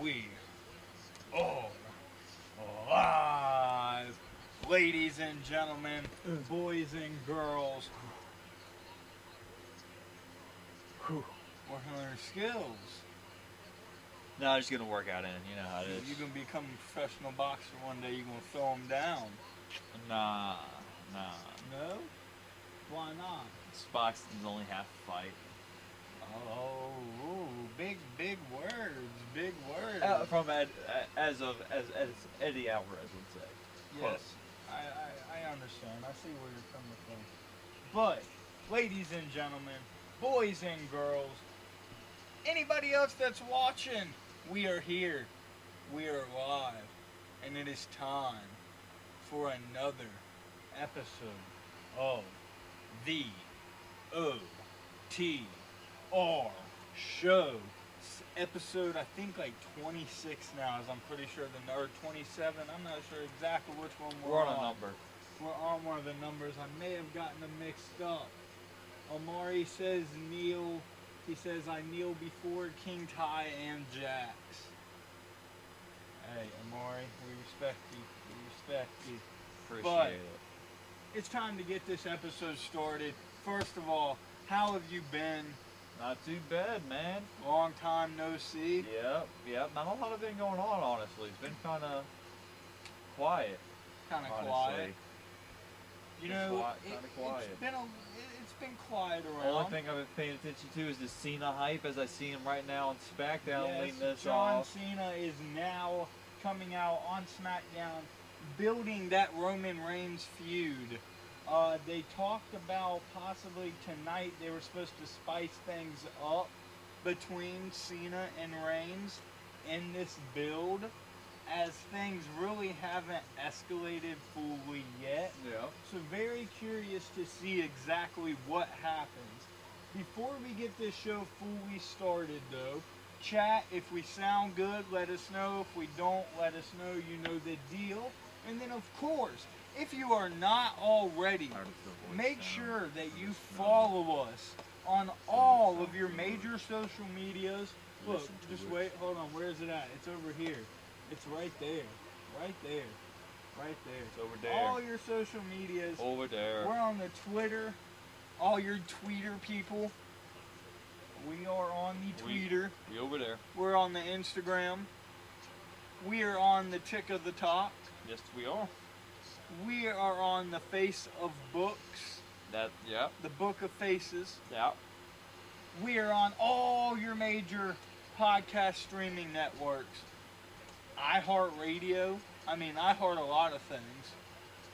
we are oh, live. Ladies and gentlemen, boys and girls, whew, working on our skills. No, I'm just gonna work out in. You know how it is. You're gonna become a professional boxer one day. You're gonna throw them down. Nah, nah. No? Why not? This boxing's only half a fight. Oh, ooh, big, big words, big words. Uh, from Ed, uh, as of as as Eddie Alvarez would say. Yes, I, I, I understand. I see where you're coming from. But, ladies and gentlemen, boys and girls, anybody else that's watching, we are here. We are live. And it is time for another episode of the OTR show. Episode, I think like 26 now, as I'm pretty sure the or 27. I'm not sure exactly which one we're, We're on a number. We're on one of the numbers. I may have gotten them mixed up. Amari says kneel. He says I kneel before King Ty and Jax. Hey, Amari, we respect you. We respect you. Appreciate But- it. It's time to get this episode started. First of all, how have you been? Not too bad, man. Long time no see. Yep, yep. Not a lot of thing going on, honestly. It's been kind of quiet, Kind of quiet. You know, quiet- it, quiet. been a, it- it's been quiet around. The only thing I've been paying attention to is the Cena hype as I see him right now on SmackDown Yes, leading this John off. Cena is now coming out on SmackDown, building that Roman Reigns feud. Uh, they talked about possibly tonight they were supposed to spice things up between Cena and Reigns in this build, as things really haven't escalated fully yet. Yeah. So very curious to see exactly what happens. Before we get this show fully started though, chat if we sound good, let us know. If we don't, let us know. You know the deal. And then of course, if you are not already, make sure that you follow us on all of your major social medias. Look, just wait, hold on, where is it at? It's over here. It's right there. Right there. Right there. It's over there. All your social medias. Over there. We're on the Twitter. All your tweeter people. We are on the We- We over there. We're on the Instagram. We are on the Tick of the top. Yes, we are. We are on the Face of Books, That. Yeah. the Book of Faces. Yeah. We are on all your major podcast streaming networks. iHeartRadio. I mean, I heart a lot of things.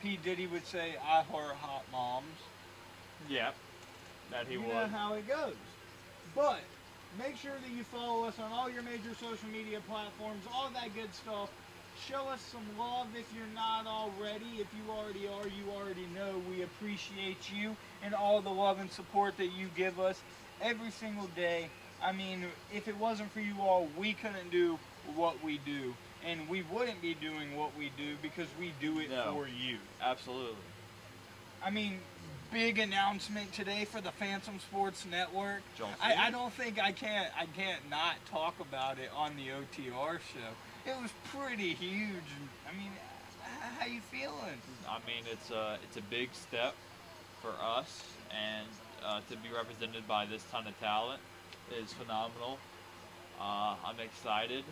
P. Diddy would say, I heart hot moms. Yeah. That he you was. know how it goes. But make sure that you follow us on all your major social media platforms, all that good stuff. Show us some love if you're not already. If you already are, you already know we appreciate you and all the love and support that you give us every single day. I mean, if it wasn't for you all, we couldn't do what we do. And we wouldn't be doing what we do because we do it No. for you. Absolutely. I mean, big announcement today for the Fantom Sports Network. I, I don't think I can't I can't not talk about it on the OTR show. It was pretty huge. I mean, how you feeling? I mean, it's a it's a big step for us, and uh, to be represented by this ton of talent is phenomenal. Uh, I'm excited,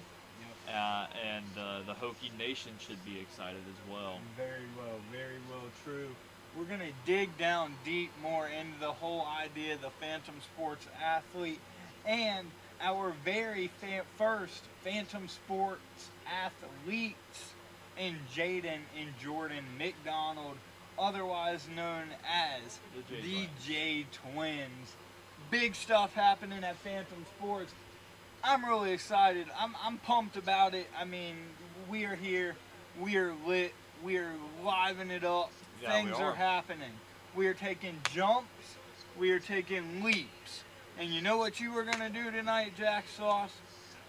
uh, and uh, the Hokie Nation should be excited as well. Very well, very well true. We're gonna dig down deep more into the whole idea of the Fantom Sports athlete and our very fa- first Fantom Sports athletes in Jaden and Jordan McDonald, otherwise known as The J the Twins. J Twins. Big stuff happening at Fantom Sports. I'm really excited. I'm, I'm pumped about it. I mean, we are here. We are lit. We are living it up. Yeah, Things are are. happening. We are taking jumps. We are taking leaps. And you know what you are going to do tonight, Jax Sauce?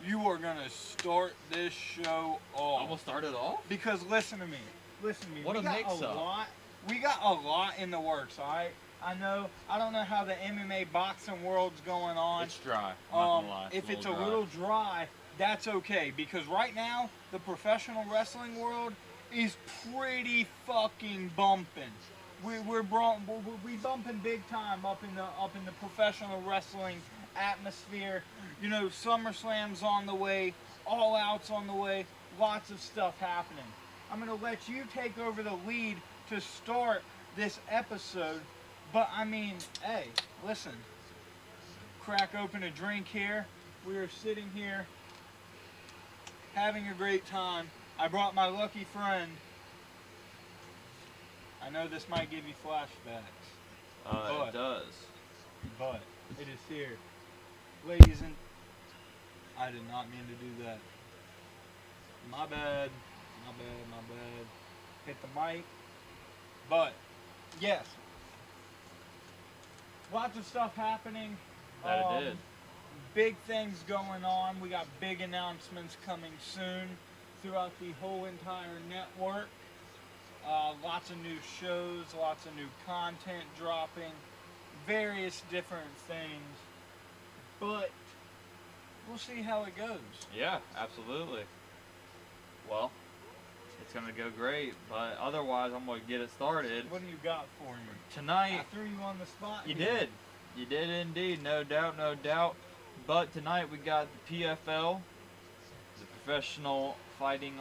You are going to start this show off. I'm gonna start it off. Because listen to me. Listen to me. What we a got mix-up. lot. We got a lot in the works, alright? I know. I don't know how the MMA boxing world's going on. It's dry. Um, lie. if it's a dry. little dry, that's okay because right now the professional wrestling world is pretty fucking bumping. We, we're bro- we we bumping big time up in the up in the professional wrestling atmosphere. You know, SummerSlam's on the way, All Out's on the way, lots of stuff happening. I'm gonna let you take over the lead to start this episode. But I mean, hey, listen. Crack open a drink here. We are sitting here having a great time. I brought my lucky friend. I know this might give you flashbacks, Uh, But- it does. but it is here. Ladies and I did not mean to do that. My bad. My bad, my bad. Hit the mic. But yes. Lots of stuff happening. That Um, it did. big things going on. We got big announcements coming soon throughout the whole entire network. Uh, lots of new shows, lots of new content dropping, various different things. But we'll see how it goes. Yeah, absolutely. Well, it's gonna go great, but otherwise, I'm gonna get it started What do you got for me? Tonight? I threw you on the spot. You here. did, you did indeed, no doubt, no doubt. But tonight we got the PFL, the Professional Fighting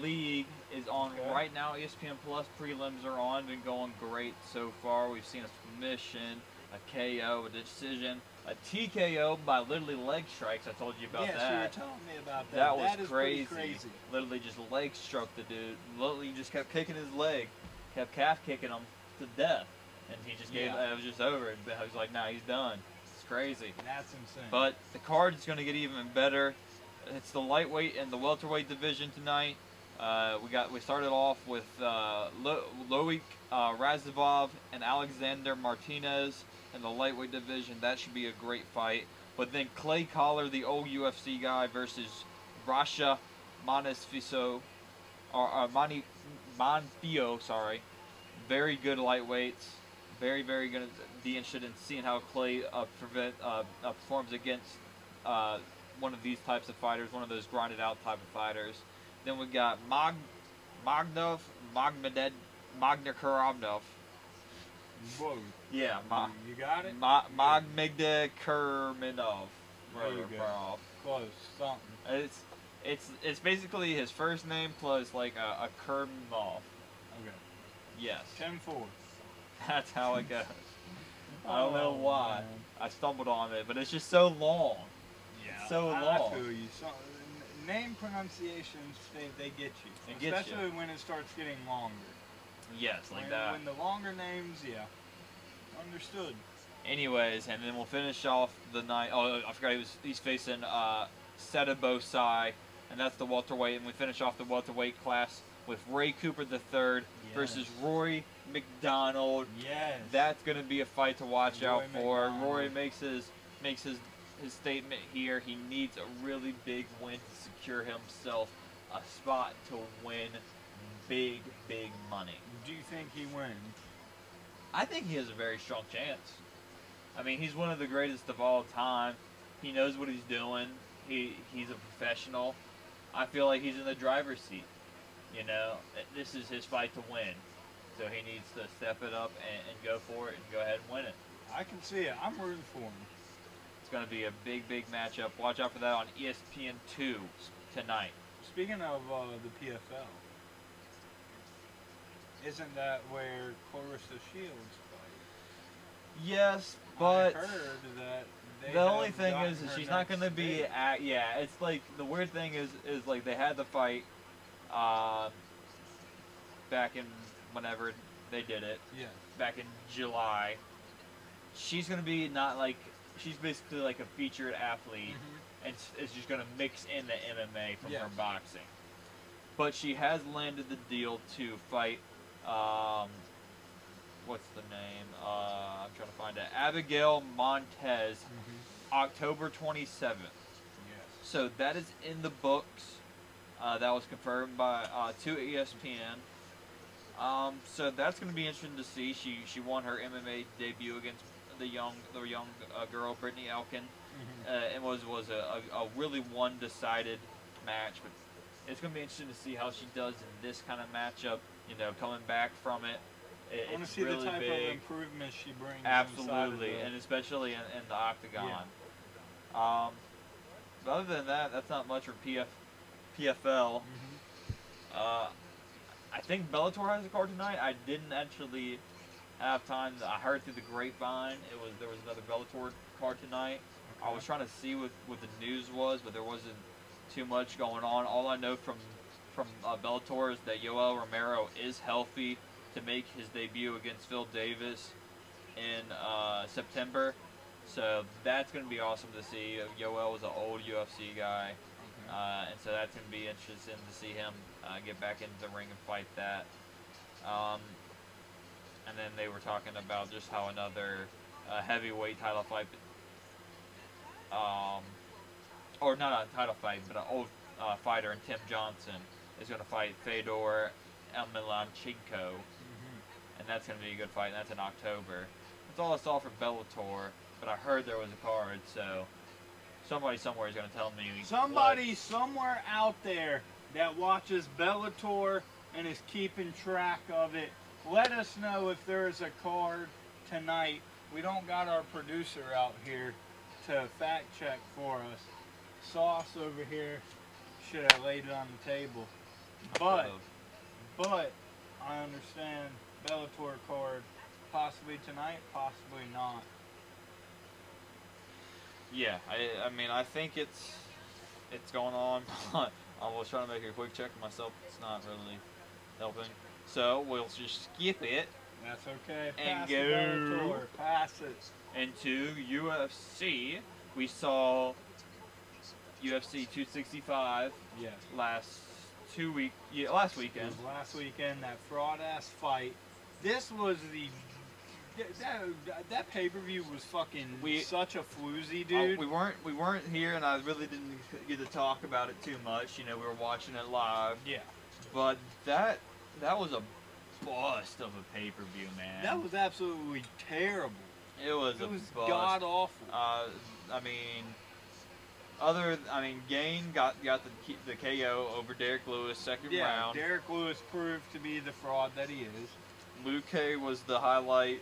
League, is on Okay. right now. ESPN Plus prelims are on, been going great so far. We've seen a submission, a KO, a decision, a TKO by literally leg strikes. I told you about yes, that. you were telling me about that. That was That is crazy. crazy. Literally just leg struck the dude. Literally just kept kicking his leg, kept calf kicking him to death, and he just gave. Yeah. It was just over. I was like, nah, he's done. It's crazy. That's insane. But the card is going to get even better. It's the lightweight and the welterweight division tonight. Uh, we got we started off with uh, Lo- Loic uh, Razivov and Alexander Martinez in the lightweight division. That should be a great fight. But then Clay Collard, the old UFC guy, versus Rasha Monesfiso, or uh, Mani Monfio, sorry. Very good lightweights. Very, very going to be interested in seeing how Clay uh, prevent, uh, uh, performs against uh, one of these types of fighters, one of those grinded out type of fighters. Then we got Mag Magnov, Magmed Magnakurovnov. Whoa. Yeah, Ma- you got it? Ma- Magmedkerminov. There you go. Close. Something. It's it's it's basically his first name plus like a, a Kermov. Okay. Yes, 10 4. that's how it goes. I don't know Oh, why. man. I stumbled on it, but it's just so long. Yeah. So I, long. I feel you. Name pronunciations, they, they get you. They get you. Especially when it starts getting longer. Yes, like when, that. when the longer names, yeah. Understood. Anyways, and then we'll finish off the night. Oh, I forgot he was he's facing uh, Seta Sai, and that's the welterweight. And we finish off the welterweight class with Ray Cooper III versus Yes. Rory MacDonald. Yes. That's gonna be a fight to watch out for. MacDonald. Rory makes his makes his his statement here. He needs a really big win to secure himself a spot to win big big money. Do you think he wins? I think he has a very strong chance. I mean, he's one of the greatest of all time. He knows what he's doing. He he's a professional. I feel like he's in the driver's seat. You know, this is his fight to win. So he needs to step it up and, and go for it and go ahead and win it. I can see it. I'm rooting for him. Going to be a big, big matchup. Watch out for that on E ESPN2 tonight. Speaking of uh, the PFL, isn't that where Claressa Shields fights? Yes, I but heard that they the only thing is, she's not going to be at. Yeah, it's like the weird thing is, is like they had the fight, um, back in whenever they did it, Yeah. back in July. She's going to be not like she's basically like a featured athlete, and is just going to mix in the MMA from her boxing. But she has landed the deal to fight. Um, what's the name? Uh, I'm trying to find it. Abigail Montes, Mm-hmm. October 27th. Yes. So that is in the books. Uh, that was confirmed by uh, to ESPN. Um, so that's going to be interesting to see. She she won her MMA debut against the young the young uh, girl Brittney Elkin. Mhm. uh, it was was a, a, a really one decided match. But it's going to be interesting to see how she does in this kind of matchup. You know, coming back from it. it I want to see really the type big. of improvement she brings. Absolutely, and especially in, in the octagon. Um, but other than that, that's not much for PF, PFL. Mhm. Uh, I think Bellator has a card tonight. I didn't actually have time. I heard through the grapevine it was there was another Bellator card tonight. I was trying to see what, what the news was, but there wasn't too much going on. All I know from from uh, Bellator is that Yoel Romero is healthy to make his debut against Phil Davis in uh, September. So that's going to be awesome to see. Yoel was an old UFC guy, Okay. uh, and so that's going to be interesting to see him uh, get back into the ring and fight that. Um, and then they were talking about just how another uh, heavyweight title fight, um, or not a title fight, but an old uh, fighter, and Tim Johnson is going to fight Fedor Emelianenko, Mhm. and that's going to be a good fight. And that's in October. That's all I saw for Bellator, but I heard there was a card, so somebody somewhere is going to tell me. what- Somebody somewhere out there that watches Bellator and is keeping track of it, let us know if there is a card tonight. We don't got our producer out here to fact check for us. Sauce over here should have laid it on the table. But but I understand Bellator card possibly tonight, possibly not. Yeah, I, I mean, I think it's it's going on. I was trying to make a quick check myself. It's not really helping. So we'll just skip it That's okay. And go. it, Bellator. Pass it. into UFC. We saw UFC 265 Yes. last two week yeah last weekend. last weekend that fraud ass fight. This was the that that pay per view was fucking We- such a floozy, Uh, dude. we weren't we weren't here, and I really didn't get to talk about it too much. You know, we were watching it live, yeah, but that that was a bust of a pay per view, man. that was absolutely terrible. it was It a was bust. god awful. Uh, I mean, other I mean, Gane got got the the KO over Derrick Lewis second yeah, round. Derrick Lewis proved to be the fraud that he is. Luque was the highlight.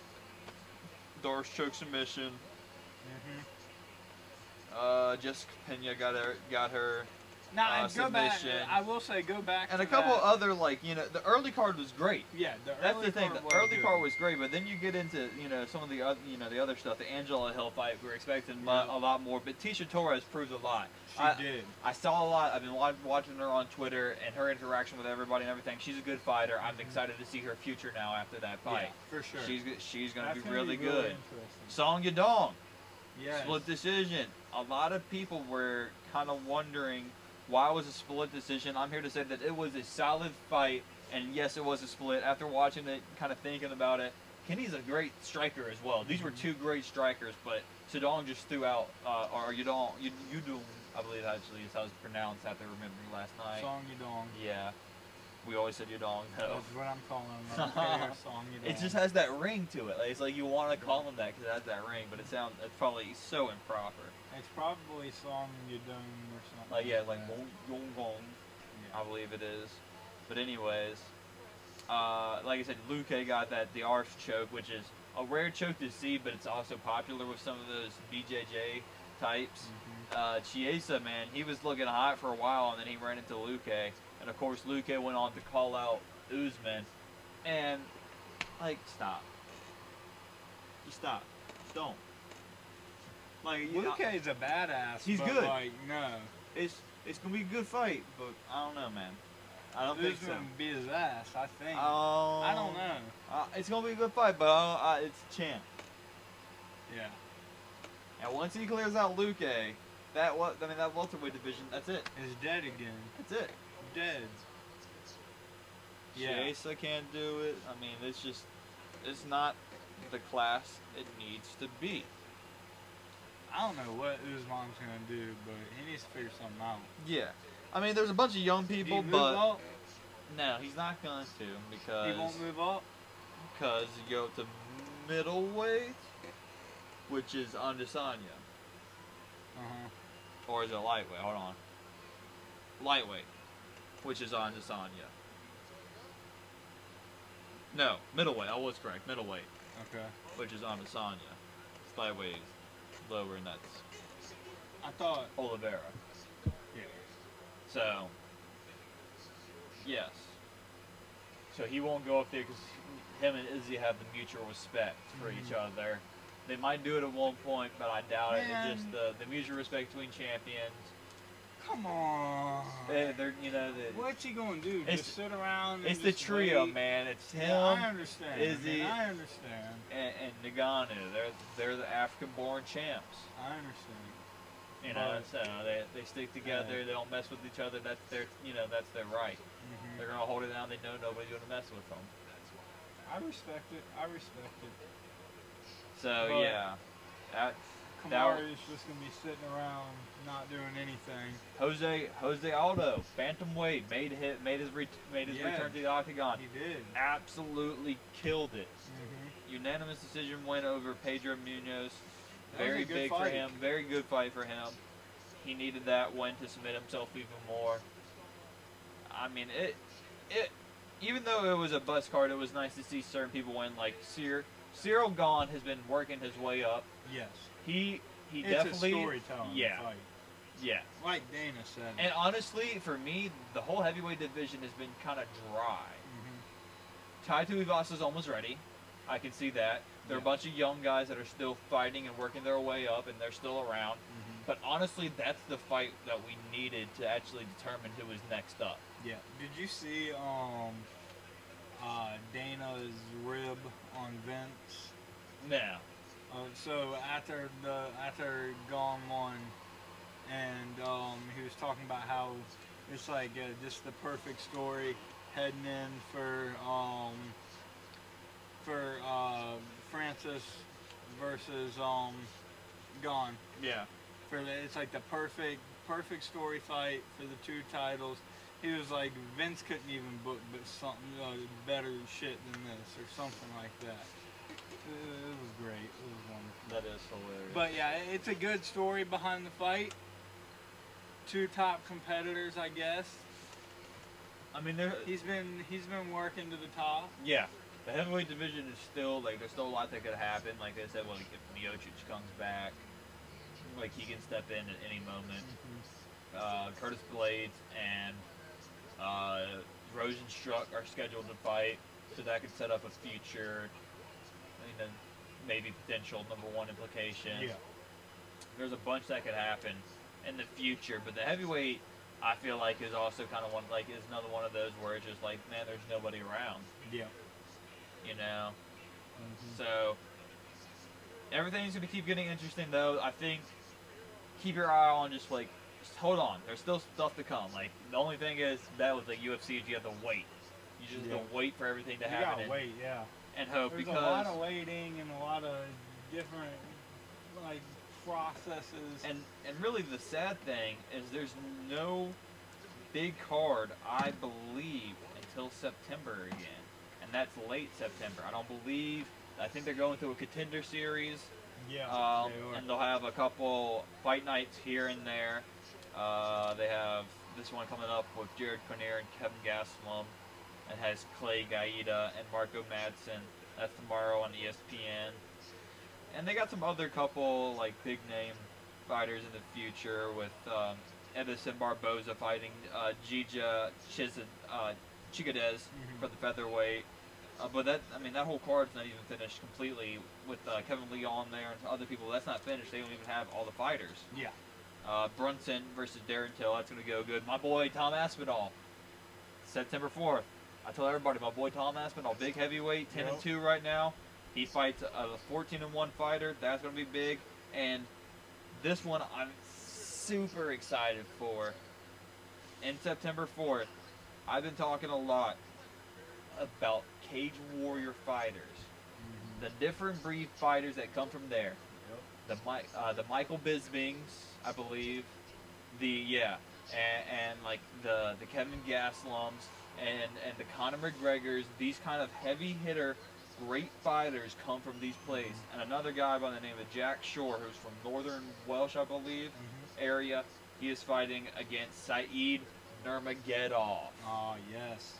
D'Arce choke submission. Mm-hmm. Uh, Jessica Pena got her got her, Now Uh, and go back. submission. I will say, go back. and to a couple that. other like you know the early card was great. Yeah, the That's early the thing. part The early good. part was great, but then you get into you know some of the other you know the other stuff. The Angela Hill fight, we were expecting Yeah. a lot more, but Tecia Torres proved a lot. She I- did. I saw a lot. I've been watching her on Twitter and her interaction with everybody and everything. She's a good fighter. I'm Mhm. excited to see her future now after that fight. Yeah, fight. for sure. She's she's gonna That's be really really good. interesting. Song Yadong, Yes. split decision. A lot of people were kind of wondering why it was a split decision. I'm here to say that it was a solid fight, and yes, it was a split. After watching it, kind of thinking about it, Kenny's a great striker as well. These were two great strikers, but Sedong just threw out, uh, or you do, I believe actually is how it's pronounced after remembering last night. Song Yudong. Yeah, we always said Yadong though. That's what I'm calling him. Song Yudong. It just has that ring to it. Like, it's like you want to call him that because it has that ring, but it sounds it's probably so improper. It's probably Song Yudong or something. Like yeah, like that. Wong Yong Gong, Yeah. I believe it is. But anyways, uh, like I said, Luque got that the arse choke, which is a rare choke to see, but it's also popular with some of those BJJ types. Mhm. Uh, Chiesa, man, he was looking hot for a while, and then he ran into Luque, and of course Luque went on to call out Usman, and like stop, just stop, don't. Like you know, Luque is a badass. He's but, good. Like no, it's it's gonna be a good fight, but I don't know, man. I don't think so. would beat his ass. I think. Um, I don't know. Uh, it's gonna be a good fight, but I don't, uh, it's champ. Yeah. And once he clears out Luque, that what I mean that welterweight division, that's it. Is dead again. That's it. Dead. Yeah. Chiesa can't do it. I mean, it's just it's not the class it needs to be. I don't know what Usman's gonna do, but he needs to figure something out. Yeah. I mean, there's a bunch of young people, but up? no, he's not going to because He won't move up. because you go to middleweight, which is Adesanya. Uh-huh. or is it lightweight? Hold on. Lightweight, which is on Adesanya. No, middleweight. I was correct. Middleweight, Okay. which is on Adesanya. Lightweight lower, and that's I thought. Oliveira. Yeah. So, yes. So he won't go up there because him and Izzy have the mutual respect for each Mhm. other. They might do it at one point, but I doubt it. It's just the, the mutual respect between champions. Come on. They, they're you know the, What's he gonna do? Just sit around? it's the trio, wait? man. It's him Yeah, I understand. Izzy- I understand. and, and Ngannou. They're they're the African-born champs. I understand. You know, But- so they, they stick together. They don't mess with each other. That's their you know that's their right. Mhm. They're gonna hold it down. They know nobody's gonna mess with them. I respect it. I respect it. So But- yeah, that Kamaru is just gonna be sitting around not doing anything. Jose Jose Aldo, bantamweight, made hit made his re- made his Yeah. return to the octagon. He did. Absolutely killed it. Mm-hmm. Unanimous decision win over Pedro Munhoz. That Very good big for him. Very good fight for him. He needed that win to submit himself even more. I mean it it even though it was a bus card, it was nice to see certain people win. Like Cyr, Ciryl Gane has been working his way up. Yes. He he it's definitely a storytelling yeah. fight. yeah. Like Dana said. And honestly, for me, the whole heavyweight division has been kind of dry. Mhm. Tai Tuivasa's almost ready. I can see that. There are a bunch of young guys that are still fighting and working their way up, and they're still around. Mhm. But honestly, that's the fight that we needed to actually determine who is next up. Yeah. Did you see um uh Dana's rib on Vince? Now, Uh, so after the after Gane won, and um, he was talking about how it's like uh, just the perfect story heading in for um, for uh, Francis versus um, Gane. yeah, For the, it's like the perfect perfect story fight for the two titles. He was like Vince couldn't even book but something uh, better shit than this or something like that. It, was great. It was. That is hilarious. But yeah, it's a good story behind the fight. Two top competitors, I guess. I mean, He's been he's been working to the top. yeah, the heavyweight division is still like there's still a lot that could happen. Like I said, well, like, if Miocic comes back, like he can step in at any moment. uh, Curtis Blaydes and uh, Rozenstruik are scheduled to fight, so that could set up a future, you know, maybe potential number one implication. Yeah. There's a bunch that could happen in the future, but the heavyweight, I feel like, is also kind of one like is another one of those where it's just like, man, there's nobody around, Yeah. you know. Mhm. So everything's gonna keep getting interesting, though. I think keep your eye on just like just hold on. There's still stuff to come. Like the only thing is that with the UFC is you have to wait. You just Yeah. have to wait for everything to You happen gotta and, wait, yeah. And hope There's because a lot of waiting and a lot of different like processes. and and really the sad thing is there's no big card I believe until September again, and that's late September. I don't believe. I think they're going through a contender series. yeah, Um, they and they'll have a couple fight nights here and there. Uh, they have this one coming up with Jared Cannonier and Kevin Gastelum. It has Clay Guida and Marco Madsen. That's tomorrow on ESPN. And they got some other couple like big name fighters in the future with um, Edson Barboza fighting uh, Gija Chiz- uh, Chigadez Mhm. for the featherweight. Uh, but that, I mean, that whole card's not even finished completely with uh, Kevin Lee on there and other people. That's not finished. They don't even have all the fighters. yeah. Uh, Brunson versus Darren Till. That's going to go good. My boy Tom Aspinall, September 4th. I tell everybody, my boy Tom Aspinall, big heavyweight, 10 and 2 right now. He fights a 14 and 1 fighter. That's going to be big. And this one I'm super excited for. In September 4th, I've been talking a lot about Cage Warrior fighters, Mhm. the different breed fighters that come from there the uh, the Michael Bispings, I believe, the yeah, and, and like the the Kevin Gaslums and and the Conor McGregors, these kind of heavy hitter great fighters come from these places. And another guy by the name of Jack Shore, who's from Northern Welsh, I believe, Mhm. area, he is fighting against Saeed Nurmagomedov. Oh yes.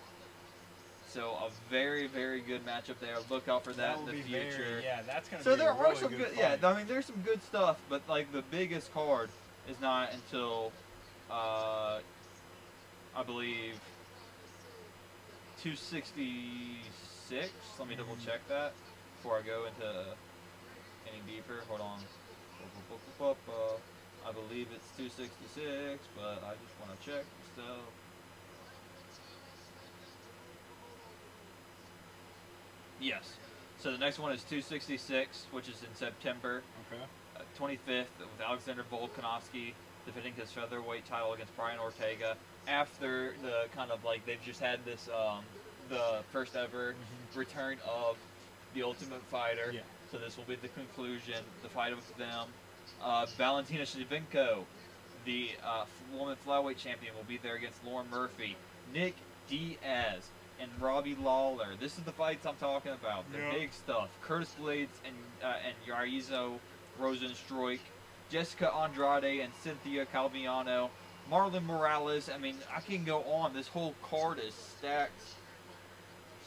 So a very, very good matchup there. Look out for that, in the future. Very, yeah, that's gonna So be there really are some good, good. yeah. I mean, there's some good stuff, but like the biggest card is not until, uh, I believe, 266. Let me double check that before I go into any deeper. Hold on. I believe it's 266, but I just want to check still. Yes. So the next one is 266, which is in September Okay. uh, 25th with Alexander Volkanovski defending his featherweight title against Brian Ortega. After the kind of like they've just had this um, the first ever Mhm. return of the Ultimate Fighter. Yeah. So this will be the conclusion, the fight of them. Uh, Valentina Shevchenko, the uh, woman flyweight champion, will be there against Lauren Murphy. Nick Diaz and Robbie Lawler. This is the fights I'm talking about. The Yeah. big stuff. Curtis Blaydes and uh, and Yarizo Rozenstruik. Jessica Andrade and Cynthia Calvillo. Marlon Morales. I mean, I can go on. This whole card is stacked.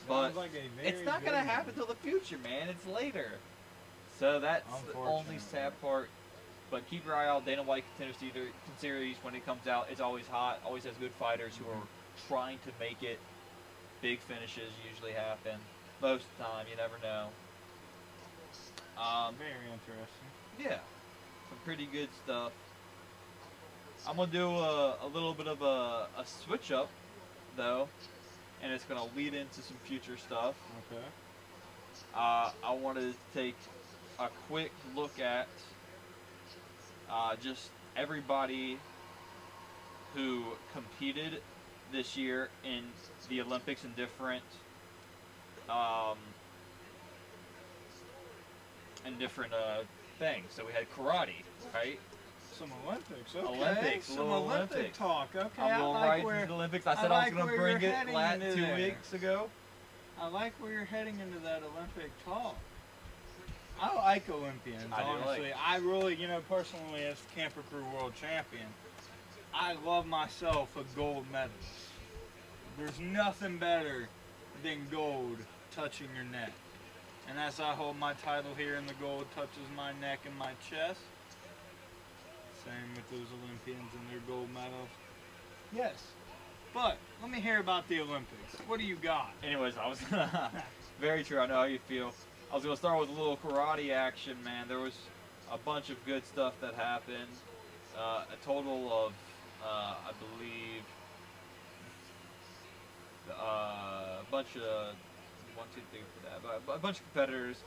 But like It's not gonna happen till the future, man. It's later. So that's the only sad part. But keep your eye out. Dana White Contender Series- Series when it comes out. It's always hot. Always has good fighters who are trying to make it. Big finishes usually happen. Most of the time, you never know. Um, Very interesting. yeah, some pretty good stuff. I'm gonna do a, a little bit of a, a switch up, though, and it's gonna lead into some future stuff. Okay. Uh, I wanted to take a quick look at uh, just everybody who competed this year in the Olympics in different um, in different uh, things. So we had karate, right? Some Olympics. Okay. Olympics, Some Olympic Olympics. talk. Okay. I'm I going like right where into the Olympics. I I said I, like was going to bring it heading la- into two there. weeks ago. I like where you're heading into that Olympic talk. I like Olympians, I honestly. like- I really, you know, personally, as Camper Crew World Champion, I love myself a gold medalist. There's nothing better than gold touching your neck. And as I hold my title here and the gold touches my neck and my chest, same with those Olympians and their gold medals. Yes. But let me hear about the Olympics. What do you got? Anyways, I was very true. I know how you feel. I was gonna start with a little karate action, man. There was a bunch of good stuff that happened. Uh, a total of, uh, I believe, uh, a bunch of one, two, three for that, but a bunch of competitors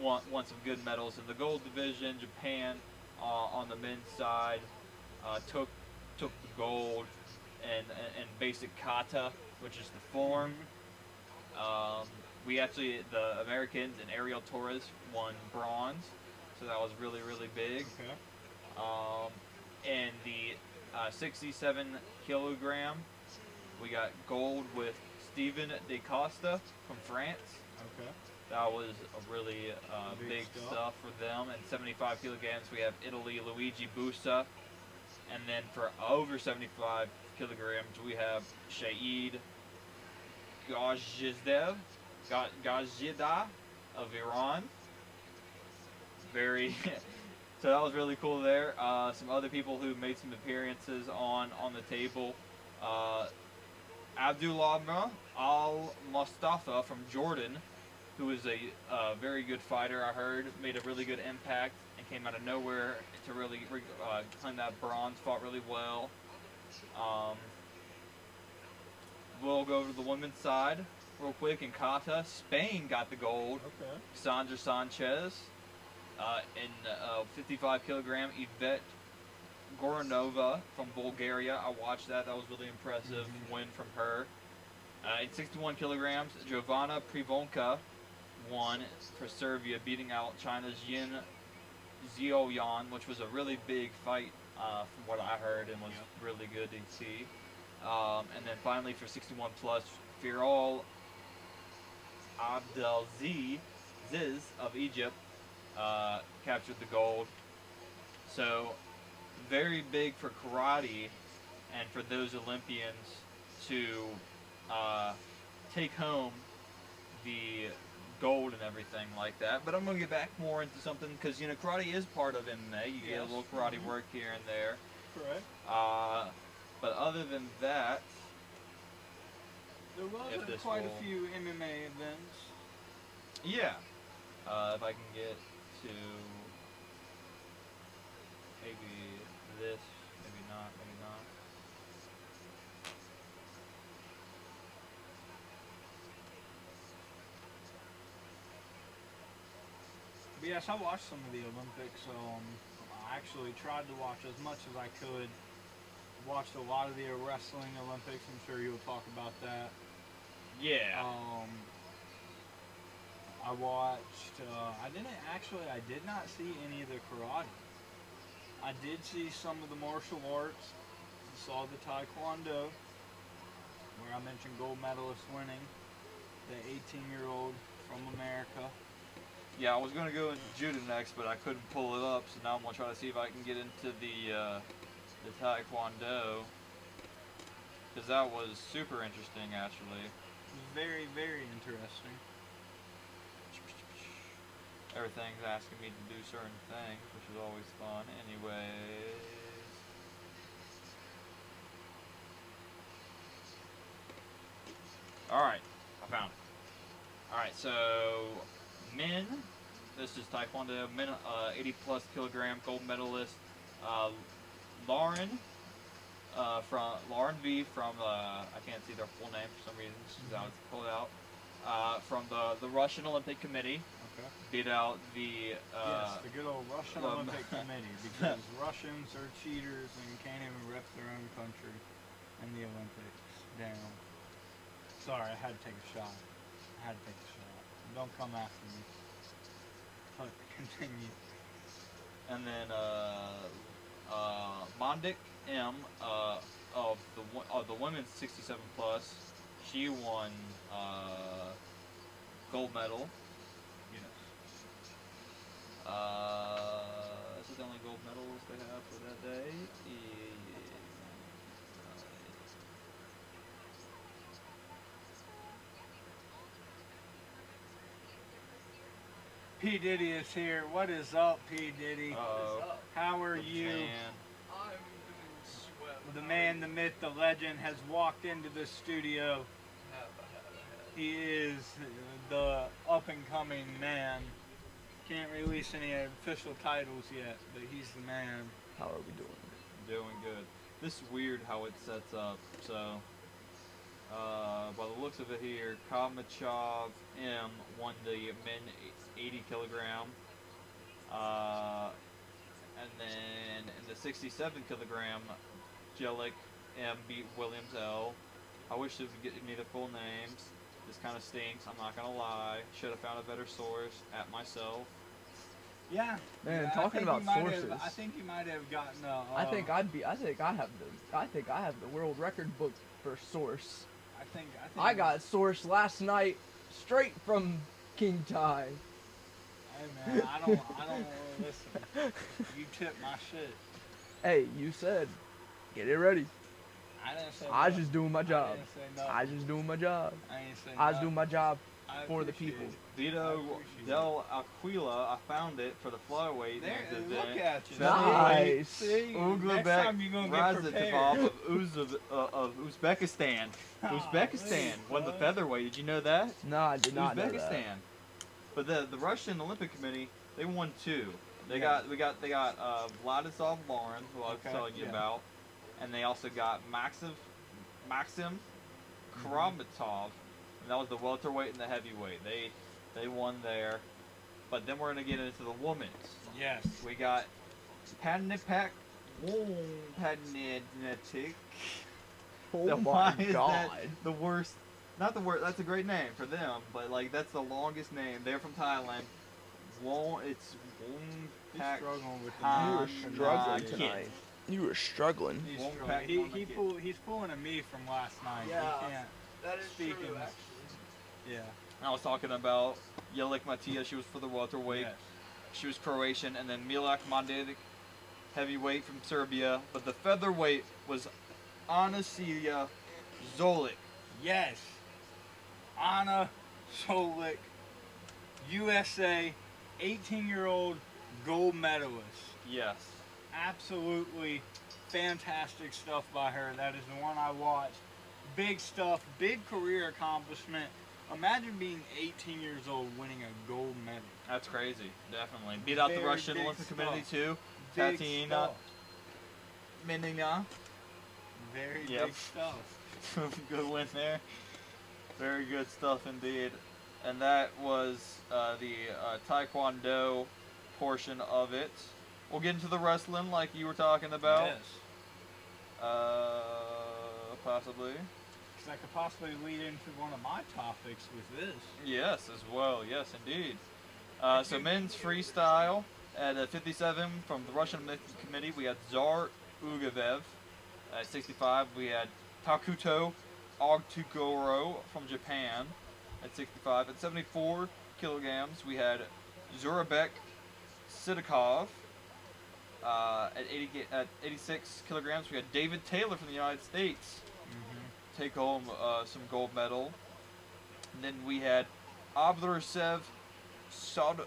won won some good medals in the gold division. Japan on the men's side uh, took took the gold and and basic kata, which is the form. Um, we actually, the Americans and Ariel Torres won bronze, so that was really, really big. Okay. Um, and the uh, 67 kilogram, we got gold with Stephen Da Costa from France. Okay. That was a really uh, Big big, stuff. stuff. for them. And 75 kilograms, we have Italy, Luigi Busa. And then for over 75 kilograms, we have Shaid Gazizdev, Ga- Gazida of Iran. Very. so that was really cool there. Uh, some other people who made some appearances on on the table. Uh, Abdullah Al Mustafa from Jordan, who is a uh, very good fighter, I heard, made a really good impact and came out of nowhere to really re- uh, claim that bronze, fought really well. Um, we'll go over to the women's side real quick. In kata, Spain got the gold. Okay. Sandra Sanchez. Uh, in uh, 55 kilogram, Yvette Goranova from Bulgaria. I watched that. That was really impressive Mhm. win from her. Uh, in 61 kilograms, Giovanna Privonka won for Serbia, beating out China's Yin Xiaoyan, which was a really big fight uh, from what I heard and was really good to see. Um, and then finally for 61 plus, Firal Abdelzi Ziz of Egypt uh, captured the gold. So very big for karate and for those Olympians to uh, take home the gold and everything like that. But I'm gonna get back more into something because you know karate is part of MMA. You get a little karate Mhm. work here and there. Correct. Uh, but other than that, There was quite will- a few MMA events. yeah. Uh, if I can get to maybe this, maybe not, maybe not. But yes, I watched some of the Olympics. Um, I actually tried to watch as much as I could. Watched a lot of the wrestling Olympics. I'm sure you'll talk about that. Yeah. Um, I watched. Uh, I didn't actually. I did not see any of the karate. I did see some of the martial arts. Saw the taekwondo, where I mentioned gold medalist winning, the 18-year-old from America. Yeah, I was gonna go into judo next, but I couldn't pull it up, so now I'm gonna try to see if I can get into the uh, the taekwondo, because that was super interesting actually. Very, very interesting. Everything's asking me to do certain things, which is always fun. Anyways, all right, I found it. All right, so men. This is Taekwondo. Men, uh, 80 plus kilogram gold medalist. Uh, Lauren uh, from Lauren V from uh, I can't see their full name for some reason. She's out. Pull it out. Uh, from the the Russian Olympic Committee Okay. beat out the uh, yes, the good old Russian um, Olympic Committee because Russians are cheaters and can't even rep their own country in the Olympics. Damn. Sorry, I had to take a shot. I had to take a shot. Don't come after me. But continue. and then uh, uh, Mondik M uh, of the of the women's 67 plus. She won uh, gold medal. Yes. Uh, this is the only gold medals they have for that day? P Diddy is here. What is up, P Diddy? Uh, How are you? Man. I'm doing swell. The man, the myth, the legend has walked into the studio. Have, I have, I have. He is the up and coming man. Can't release any official titles yet, but he's the man. How are we doing? Doing good. This is weird how it sets up. So, uh, by the looks of it here, Kamachov M won the men 80 kilogram. Uh, and then in the 67 kilogram, Jellic M beat Williams L. I wish they would get me the full names. This kind of stinks. I'm not gonna lie. Should have found a better source at myself. Yeah. Man, yeah, I talking think about you might sources. Have, I think you might have gotten a. Uh, I think I'd be. I think I have the. I think I have the world record book for source. I think. I, think I got source last night, straight from King Ty. Hey man, I don't. I don't listen. You tip my shit. Hey, you said, get it ready. I didn't say. I was no. just doing my job. I didn't no. I just doing my job. I ain't say I was no. doing my job I for the people. it. Vito Del Aquila, I found it for the flyweight There, next look event. at you. Nice. See, see next Uglebek time you're gonna get prepared. Razatov of, Uz- uh, of Uzbekistan. Uzbekistan Golly, won the featherweight. Did you know that? No, I did not know Uzbekistan. That. But the the Russian Olympic Committee they won two. They Yeah. got we got they got uh, Vladislav Larin, who I was Okay, telling you yeah. about, and they also got Maxim Maxim Mm-hmm. Karamatov, and that was the welterweight and the heavyweight. They they won there. But then we're gonna get into the women's. Yes. We got Padnipak Padnetic. Oh Now, my god. the worst? Not the word. That's a great name for them, but like that's the longest name. They're from Thailand. Won. It's He's Wonpak. struggling with the Han- You were struggling Nah, tonight. You were struggling. He's Won't struggling. pack He, he kid. pull, he's pulling a me from last night. Yeah. He can't. That is Speaking- true, actually. Yeah. I was talking about Jelek Matija. She was for the welterweight. Yes. She was Croatian, and then Milak Mandic, heavyweight from Serbia. But the featherweight was Anastasia Zolik. Yes. Anna Solik, USA, 18 year old gold medalist. Yes. Absolutely fantastic stuff by her. That is the one I watched. Big stuff, big career accomplishment. Imagine being 18 years old winning a gold medal. That's crazy. Definitely. Beat out the Russian Olympic stuff. Committee too. Big Tatiana stuff. Very Yep. big stuff. good win there. Very good stuff indeed. And that was uh, the uh, Taekwondo portion of it. We'll get into the wrestling like you were talking about. Yes. Uh, possibly. Because that could possibly lead into one of my topics with this. Yes, as well. Yes, indeed. Uh, so men's freestyle at uh, 57 from the Russian Olympic Committee, we had Tsar Ugavev. At 65, we had Takuto Otoguro from Japan. At 65, at 74 kilograms, we had Zaurbek Sidakov. Uh, at 80 at 86 kilograms, we had David Taylor from the United States Mm-hmm. take home uh, some gold medal. And then we had Abdursev Sadulaev,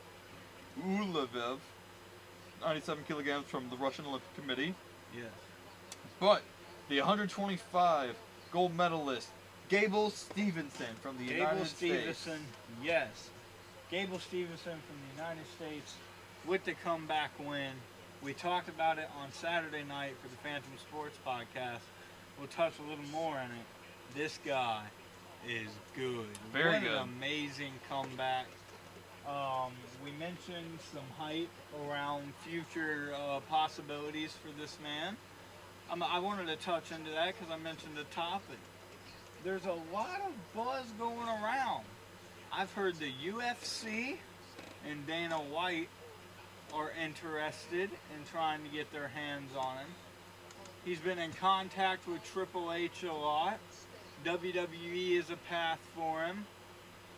97 kilograms from the Russian Olympic Committee. Yes. But the 125 gold medalist, Gable Stevenson from the Gable United Stevenson, States. yes. Gable Stevenson from the United States with the comeback win. We talked about it on Saturday night for the Fantom Sports podcast. We'll touch a little more on it. This guy is good. Very what good. an amazing comeback. Um, we mentioned some hype around future uh, possibilities for this man. Um, I wanted to touch into that because I mentioned the topic. There's a lot of buzz going around. I've heard the UFC and Dana White are interested in trying to get their hands on him. He's been in contact with Triple H a lot. WWE is a path for him.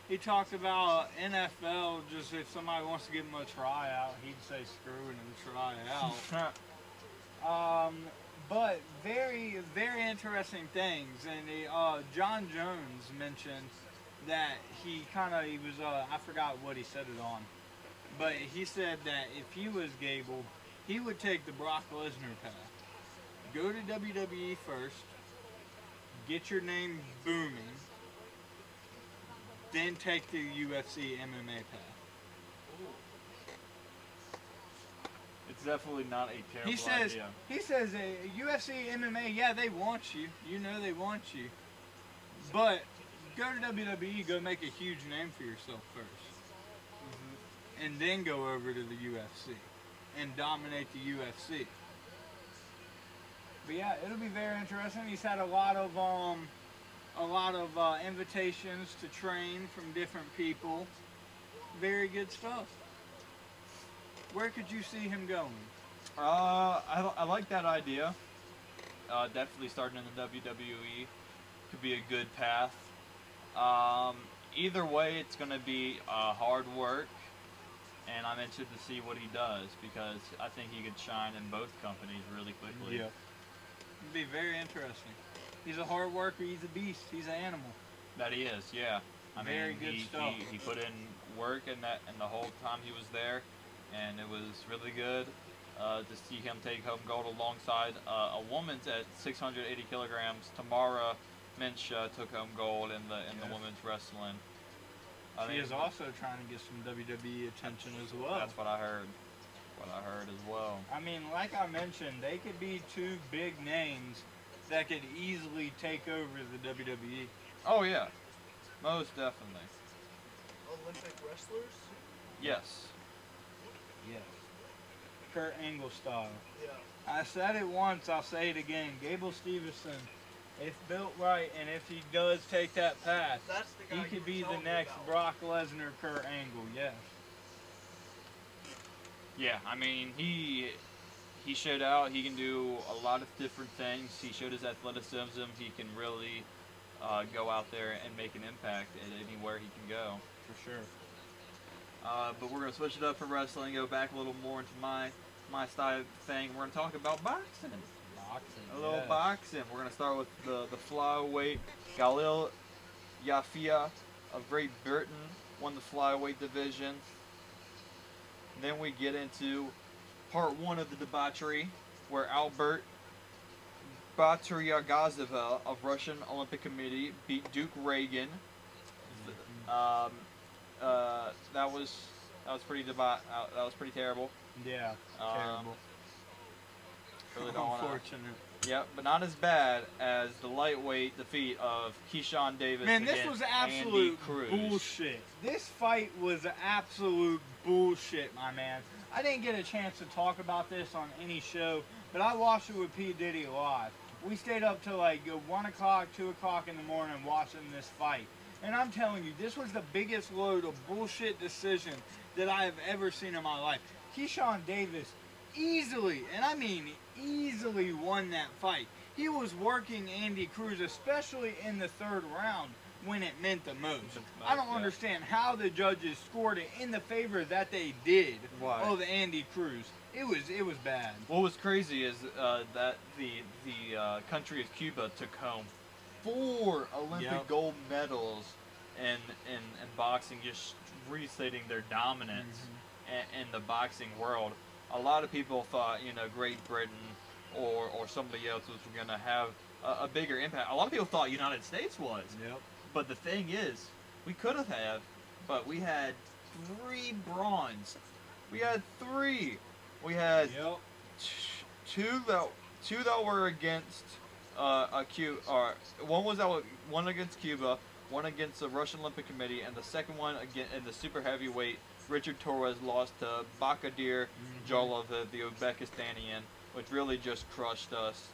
He talked about NFL, just if somebody wants to give him a tryout, he'd say screw it and try it out. Um, but very, very interesting things. And he, uh, Jon Jones mentioned that he kind of, he was, uh, I forgot what he said it on, but he said that if he was Gable, he would take the Brock Lesnar path. Go to WWE first, get your name booming, then take the UFC MMA path. It's definitely not a terrible He says, idea. he says, uh, UFC, MMA, yeah, they want you. You know they want you. But go to WWE, go make a huge name for yourself 1st And then go over to the UFC and dominate the UFC. But yeah, it'll be very interesting. He's had a lot of um, a lot of uh, invitations to train from different people. Very good stuff. Where could you see him going? Uh, I, I like that idea. Uh, definitely starting in the WWE could be a good path. Um, either way, it's going to be uh, hard work, and I'm interested to see what he does because I think he could shine in both companies really quickly. Yeah. It'd be very interesting. He's a hard worker. He's a beast. He's an animal. That he is, yeah. I Very mean, good he, stuff. He, he put in work in that and the whole time he was there, and it was really good uh, to see him take home gold alongside uh, a woman's at 680 kilograms. Tamara Minch uh, took home gold in the in Yes. the women's wrestling. I she mean, is also trying to get some WWE attention as well. That's what I heard. What I heard as well. I mean, like I mentioned, they could be two big names that could easily take over the. WWE. Oh yeah, most definitely. Olympic wrestlers? Yes. Yes. Kurt Angle style. Yeah. I said it once, I'll say it again. Gable Stevenson, if built right and if he does take that path, That's the guy he could be the next about. Brock Lesnar, Kurt Angle. Yes. Yeah, I mean he he showed out. He can do a lot of different things. He showed his athleticism. He can really uh, go out there and make an impact at anywhere he can go. For sure. Uh, but we're gonna switch it up for wrestling, go back a little more into my my style thing. We're gonna talk about boxing. Boxing. A little yes. boxing. We're gonna start with the the flyweight. Galal Yafai of Great Britain won the flyweight division. Then we get into part one of the debauchery, where Albert Batyrgaziev of Russian Olympic Committee beat Duke Ragan. Um, uh, that was that was pretty deba- uh, that was pretty terrible. Yeah. Um, terrible. Really don't want to. Unfortunate. Yep, but not as bad as the lightweight defeat of Keyshawn Davis. Man, this was absolute bullshit. This fight was absolute bullshit, my man. I didn't get a chance to talk about this on any show, but I watched it with P. Diddy live. We stayed up till like uh, 1 o'clock, 2 o'clock in the morning watching this fight. And I'm telling you, this was the biggest load of bullshit decision that I have ever seen in my life. Keyshawn Davis easily, and I mean easily won that fight. He was working Andy Cruz, especially in the third round when it meant the most. I don't understand how the judges scored it in the favor that they did Why? of Andy Cruz. It was it was bad. What was crazy is uh, that the the uh, country of Cuba took home four Olympic Yep. gold medals in, in in boxing, just restating their dominance Mm-hmm. in, in the boxing world. A lot of people thought, you know, Great Britain or or somebody else was going to have a, a bigger impact. A lot of people thought United States was. Yep. But the thing is, we could have had, but we had three bronze. We had three. We had Yep. two that two that were against uh, a Cuba. Or one was out, one against Cuba, one against the Russian Olympic Committee, and the second one again in the super heavyweight. Richard Torrez lost to Bakhodir Jalolov, the, the Uzbekistanian, which really just crushed us.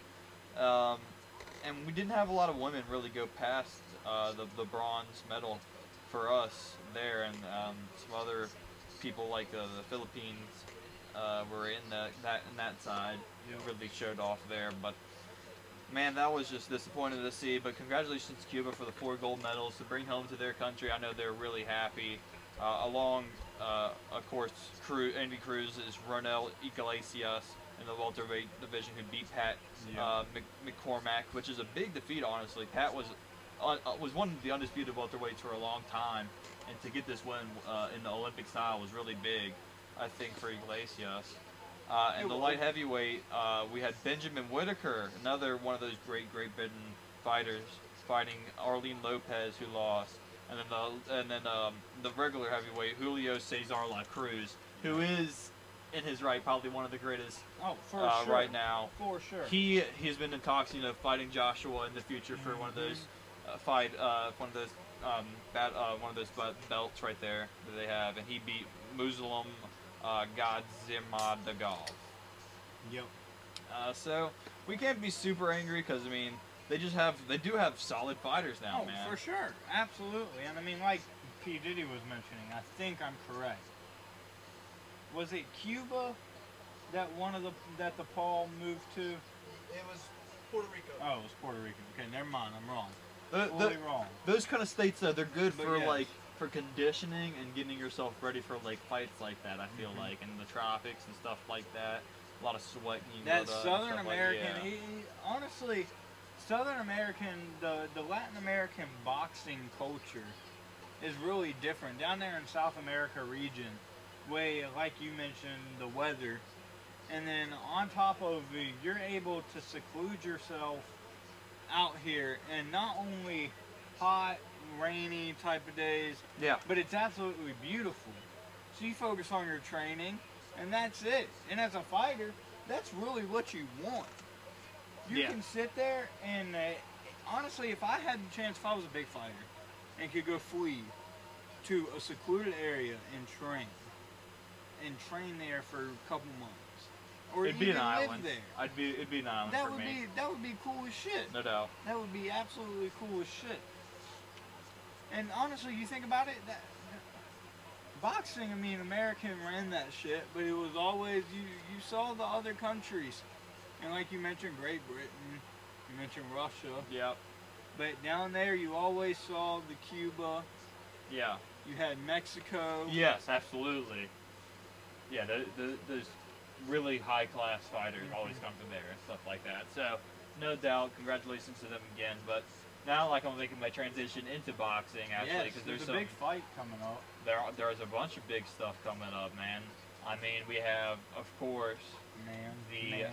Um, and we didn't have a lot of women really go past uh, the, the bronze medal for us there, and um, some other people like uh, the Philippines uh, were in the, that in that side Yep. really showed off there. But man, that was just disappointing to see. But congratulations to Cuba for the four gold medals to bring home to their country. I know they're really happy. Uh, along, uh, of course, Cru Andy Cruz is Roniel Iglesias in the welterweight division who beat Pat Yeah. uh, McCormack, which is a big defeat. Honestly, Pat was uh, uh, was one of the undisputed welterweights for a long time, and to get this win uh, in the Olympic style was really big. I think for Iglesias. Uh, and the light heavyweight, uh, we had Benjamin Whittaker, another one of those great Great Britain fighters, fighting Arlen Lopez, who lost. And then the and then um, the regular heavyweight Julio Cesar La Cruz, who is in his right probably one of the greatest Oh, for uh, sure. right now. For sure. He he's been in talks, you know, fighting Joshua in the future for one of those uh, fight, uh, one of those um, bat, uh, one of those belt- belts right there that they have, and he beat Muslim uh, Godzimadagov. Yep. Uh, so we can't be super angry because I mean they just have they do have solid fighters now, oh, man. for sure. Absolutely. And I mean, like P. Diddy was mentioning, I think I'm correct. Was it Cuba that one of the that the Paul moved to? It was Puerto Rico. Oh, it was Puerto Rico. Okay, never mind. I'm wrong. The- the- Fully wrong. those kind of states though, they're good But for yes. like for conditioning and getting yourself ready for like fights like that. I feel Mhm. like in the tropics and stuff like that. A lot of sweat. You That Southern stuff like- American, yeah. he- honestly, Southern American, the the Latin American boxing culture is really different down there in South America region. Way like you mentioned, the weather, and then on top of it, you're able to seclude yourself out here, and not only hot, rainy type of days, yeah. but it's absolutely beautiful. So you focus on your training, and that's it. And as a fighter, that's really what you want. You Yeah. can sit there and uh, honestly, if I had the chance, if I was a big fighter and could go flee to a secluded area and train, and train there for a couple months, or It'd be an live island. there, I'd be it'd be an island that would me. be that would be cool as shit. No doubt. That would be absolutely cool as shit. And honestly, you think about it, that boxing, I mean, American ran that shit, but it was always you. You saw the other countries, and like you mentioned, Great Britain, you mentioned Russia. Yep. But down there, you always saw the Cuba. Yeah. You had Mexico. Yes, absolutely. Yeah, the, the, those really high class fighters always Mhm. come from there and stuff like that. So, no doubt, congratulations to them again. But now, like, I'm making my transition into boxing actually Yes, because there's there's a some big fight coming up. there are- there's a bunch of big stuff coming up, man. I mean, we have, of course, Man, The- Manny.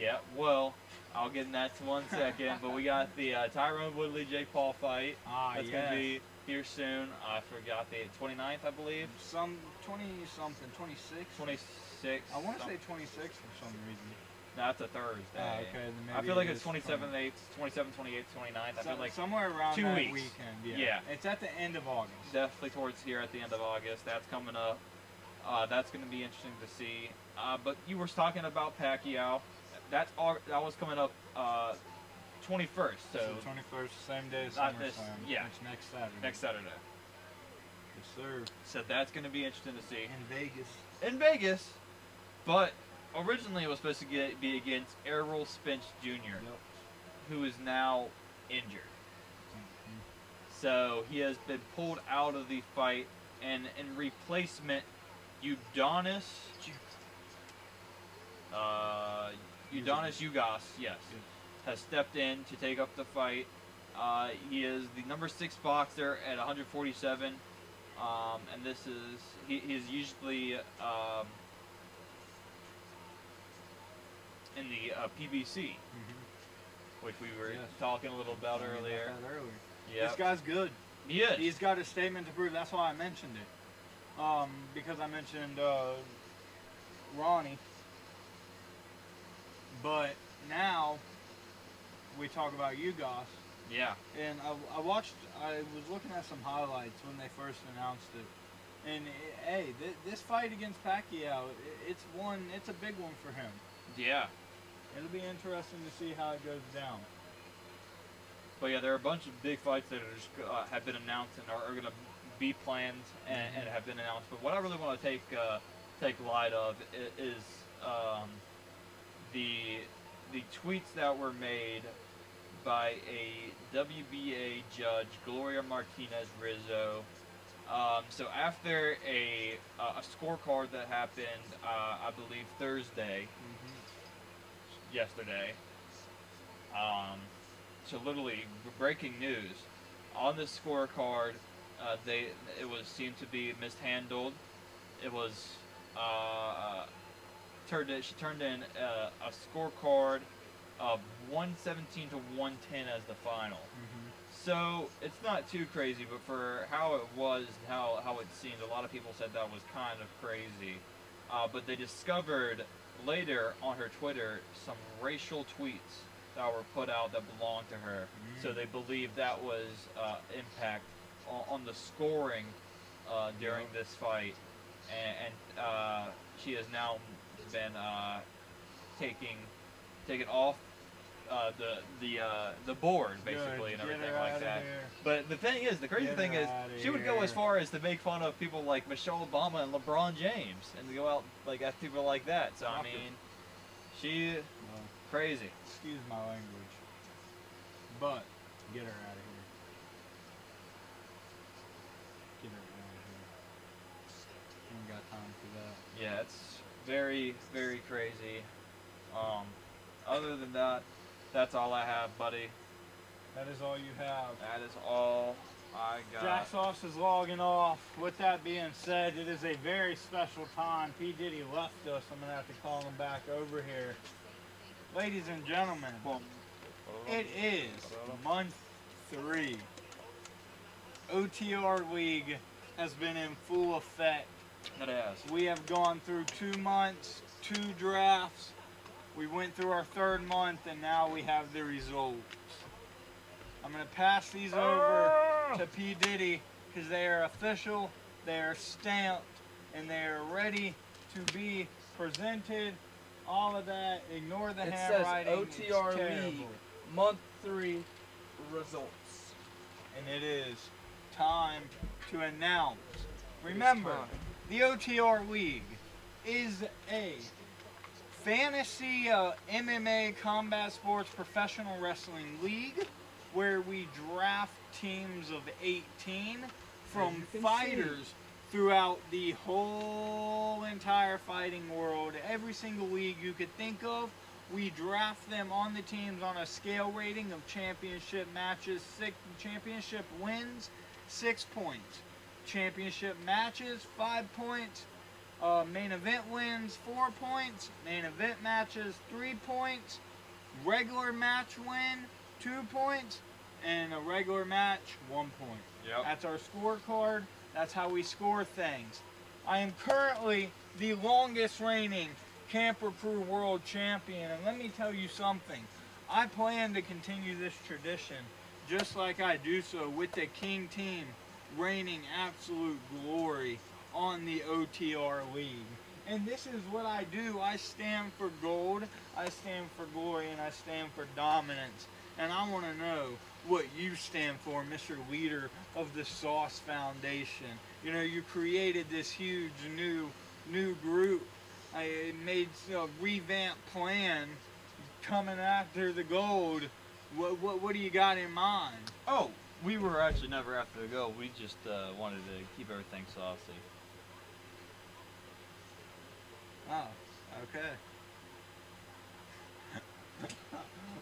yeah. Well, I'll get in that in one second. but we got the uh, Tyrone Woodley Jake Paul fight. Ah, That's yes. gonna be here soon. I forgot the 29th, I believe. some 20 something, 26. 26. I want to say 26 for some reason. That's a Thursday. Ah, okay, I feel like it it's is 27th, 8th, 27th, 28th, 29th. I feel like somewhere around two that weeks. weekend. Yeah. Yeah. It's at the end of August. definitely towards here at the end of August. That's coming up. Uh, that's going to be interesting to see. Uh, but you were talking about Pacquiao. That's all. That was coming up uh, 21st. So So 21st, same day as SummerSlam. this- yeah. Next Saturday. next Saturday. Yes, sir. So that's going to be interesting to see In Vegas. in Vegas. But originally it was supposed to get, be against Errol Spence Jr., Yep. who is now injured. So he has been pulled out of the fight, and in replacement, Udonis, uh, Yordenis Ugas, yes, has stepped in to take up the fight. Uh, he is the number six boxer at 147, um, and this is he, he is usually um, in the uh, PBC, Mhm. which we were Yes. talking a little about earlier. that earlier. Yeah, This guy's good. he is. He's got a statement to prove. That's why I mentioned it. Um, because I mentioned uh, Ronnie. But now we talk about Ugas. yeah. And I, I watched, I was looking at some highlights when they first announced it. And eh, hey, th- this fight against Pacquiao, it's one, it's a big one for him. Yeah. It'll be interesting to see how it goes down. But yeah, there are a bunch of big fights that are just, uh, have been announced and are, are going to be planned and, and have been announced. But what I really want to take uh, take light of is um, the the tweets that were made by a WBA judge, Gloria Martinez Rizo. Um, so after a uh, a scorecard that happened, uh, I believe Thursday, yesterday. Um, so literally breaking news on the scorecard. Uh, they it was seemed to be mishandled. It was uh, turned in, she turned in uh, a scorecard of 117 to 110 as the final. So it's not too crazy, but for how it was how, how it seemed, a lot of people said that was kind of crazy. Uh, but they discovered later on her Twitter some racial tweets that were put out that belonged to her. So they believe that was uh, impact on, on the scoring uh, during this fight, and, and uh, she has now been uh, taking taken off uh, the the uh, the board basically and Good. Get everything like that. here. But the thing is, the crazy Get thing is, she would go as far as to make fun of people like Michelle Obama and LeBron James, and to go out like at people like that. So I mean, she Well, crazy. excuse my language. But get her out of here. Get her out of here. Ain't got time for that. Yeah, it's very very crazy. Um, other than that, that's all I have, buddy. That is all you have. That is all I got. Jax Sauce is logging off. With that being said, it is a very special time. P. Diddy left us. I'm going to have to call him back over here. Ladies and gentlemen, it is month three. OTR League has been in full effect. It has. We have gone through two months, two drafts. We went through our third month, and now we have the results. I'm going to pass these over to P. Diddy because they are official, they are stamped, and they are ready to be presented. All of that. Ignore the It says handwriting. it's OTR. League month three results. And it is time to announce. Remember, the OTR League is a fantasy uh, MMA combat sports professional wrestling league where we draft teams of 18 from fighters throughout the whole entire fighting world. Every single league you could think of, we draft them on the teams on a scale rating of championship matches. Six championship wins, six points. Championship matches, five points. Uh, main event wins, four points. Main event matches, three points. Regular match win, two points. And a regular match, one point. Yep. That's our scorecard. That's how we score things. I am currently the longest reigning Camper Crew World Champion, and let me tell you something. I plan to continue this tradition just like I do so with the King team reigning absolute glory on the OTR League. And this is what I do. I stand for gold, I stand for glory, and I stand for dominance. And I want to know what you stand for, Mr. Leader of the Sauce Foundation. You know, you created this huge new new group. I made a revamped plan coming after the gold. What, what, what do you got in mind? Oh, we were actually never after the gold. We just uh, wanted to keep everything saucy. Oh, okay.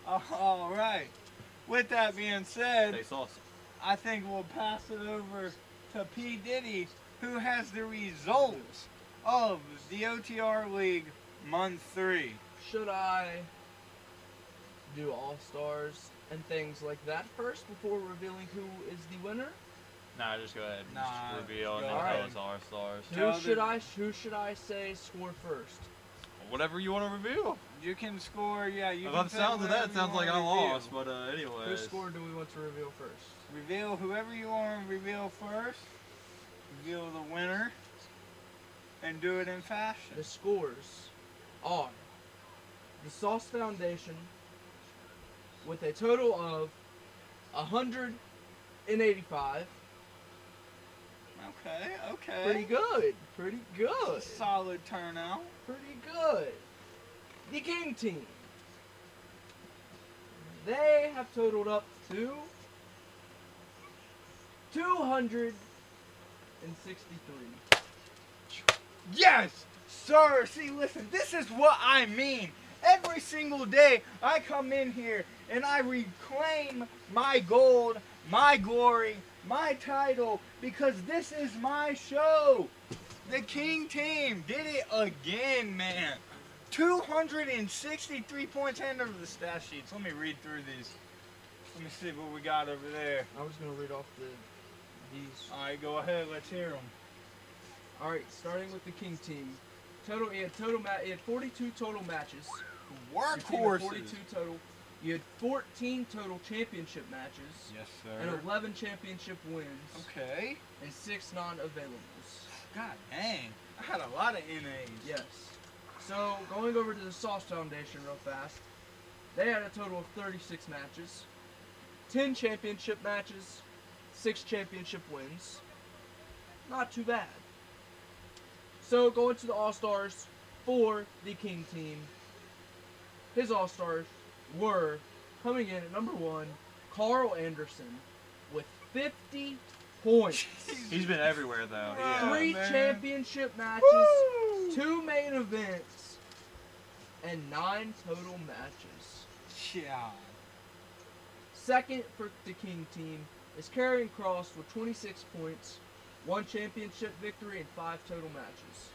All right. With that being said, Stay saucy. I think we'll pass it over to P. Diddy, who has the results of the OTR League month three. Should I do all stars and things like that first before revealing who is the winner? Nah, just go ahead and Nah, just reveal and then ahead. tell us all our stars. Tell Who the- should I who should I say score first? Whatever you want to reveal. You can score, yeah. You By can the sounds of that, pick it sounds like I wanna lost, reveal. but uh, anyways. Whose score do we want to reveal first? Reveal whoever you want to reveal first. Reveal the winner. And do it in fashion. The scores are the Sauce Foundation with a total of 185. Okay, okay. Pretty good. Pretty good. Solid turnout. Pretty good. The King team. They have totaled up to 263. Yes, sir. See, listen, this is what I mean. Every single day I come in here and I reclaim my gold, my glory, my title because this is my show. The King team did it again, man. 263 points. Hand over the stat sheets. Let me read through these. Let me see what we got over there. I was gonna read off the these. All right, go ahead. Let's hear them. All right, starting with the King team. Total, he had total he had 42 total matches. Your team had Workhorses. 42 total. You had 14 total championship matches Yes, sir. and 11 championship wins Okay. and six non-availables. God dang. I had a lot of NAs. Yes. So going over to the Sauce Foundation real fast, they had a total of 36 matches, 10 championship matches, six championship wins. Not too bad. So going to the All Stars for the King team. His All Stars were coming in at number one, Karl Anderson, with 50 points. He's been everywhere though. Yeah, Yeah. Three man. championship matches Woo! two main events, and nine total matches. Yeah. Second for the King team is Karrion Kross with 26 points, one championship victory, and five total matches.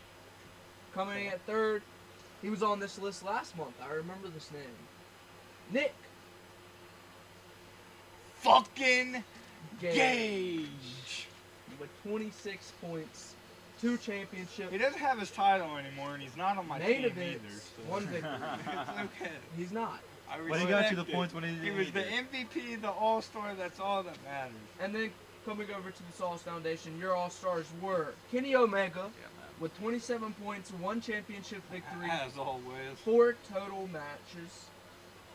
Coming in at third, he was on this list last month. I remember this name. Nick Fucking Gage Gage. with 26 points, two championships. He doesn't have his title anymore, and he's not on my main team either. events, So. one victory. it's okay. He's not. I But he got you the points when he He was the needed. MVP, the All Star. That's all that matters. And then coming over to the Sauce Foundation, your All Stars were Kenny Omega Yeah, with 27 points, one championship victory, As always. four total matches.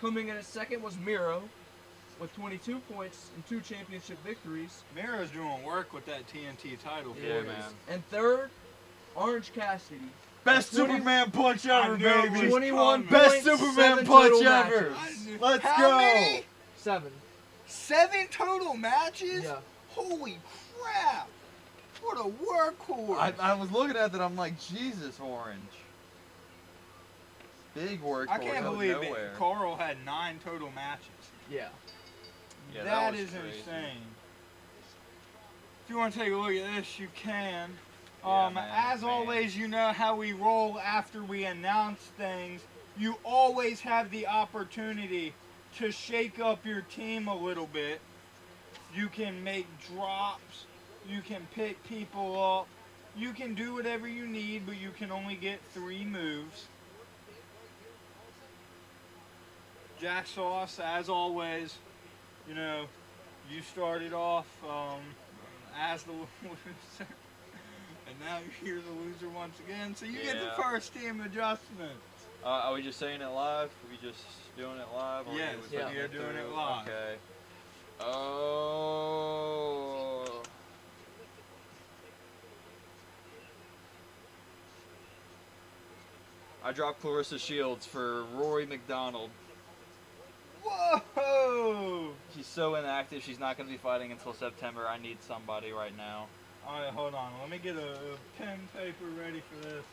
Coming in at second was Miro with 22 points and two championship victories. Miro's doing work with that TNT title. Yeah, for man. us. And third, Orange Cassidy. Best 20 Superman punch ever, baby. 21 coming. Best Superman punch ever. matches. Let's How go. many? Seven. Seven total matches? Yeah. Holy crap! What a workhorse! I, I was looking at that. I'm like, Jesus, Orange. Big work. I can't believe it. Karl had nine total matches. Yeah. Yeah, that that was is crazy. insane. If you want to take a look at this, you can. Yeah, um, man, as man. always, you know how we roll after we announce things. You always have the opportunity to shake up your team a little bit. You can make drops. You can pick people up. You can do whatever you need, but you can only get three moves. Jax Sauce, as always, you know, you started off um, as the loser, and now you're the loser once again. So you get the first team adjustment. Uh, are we just saying it live? Are we just doing it live? Or Yes, yeah. are doing it live. Okay. Oh. I dropped Claressa Shields for Rory MacDonald. Whoa! She's so inactive. She's not going to be fighting until September. I need somebody right now. All right, hold on. Let me get a, pen paper ready for this.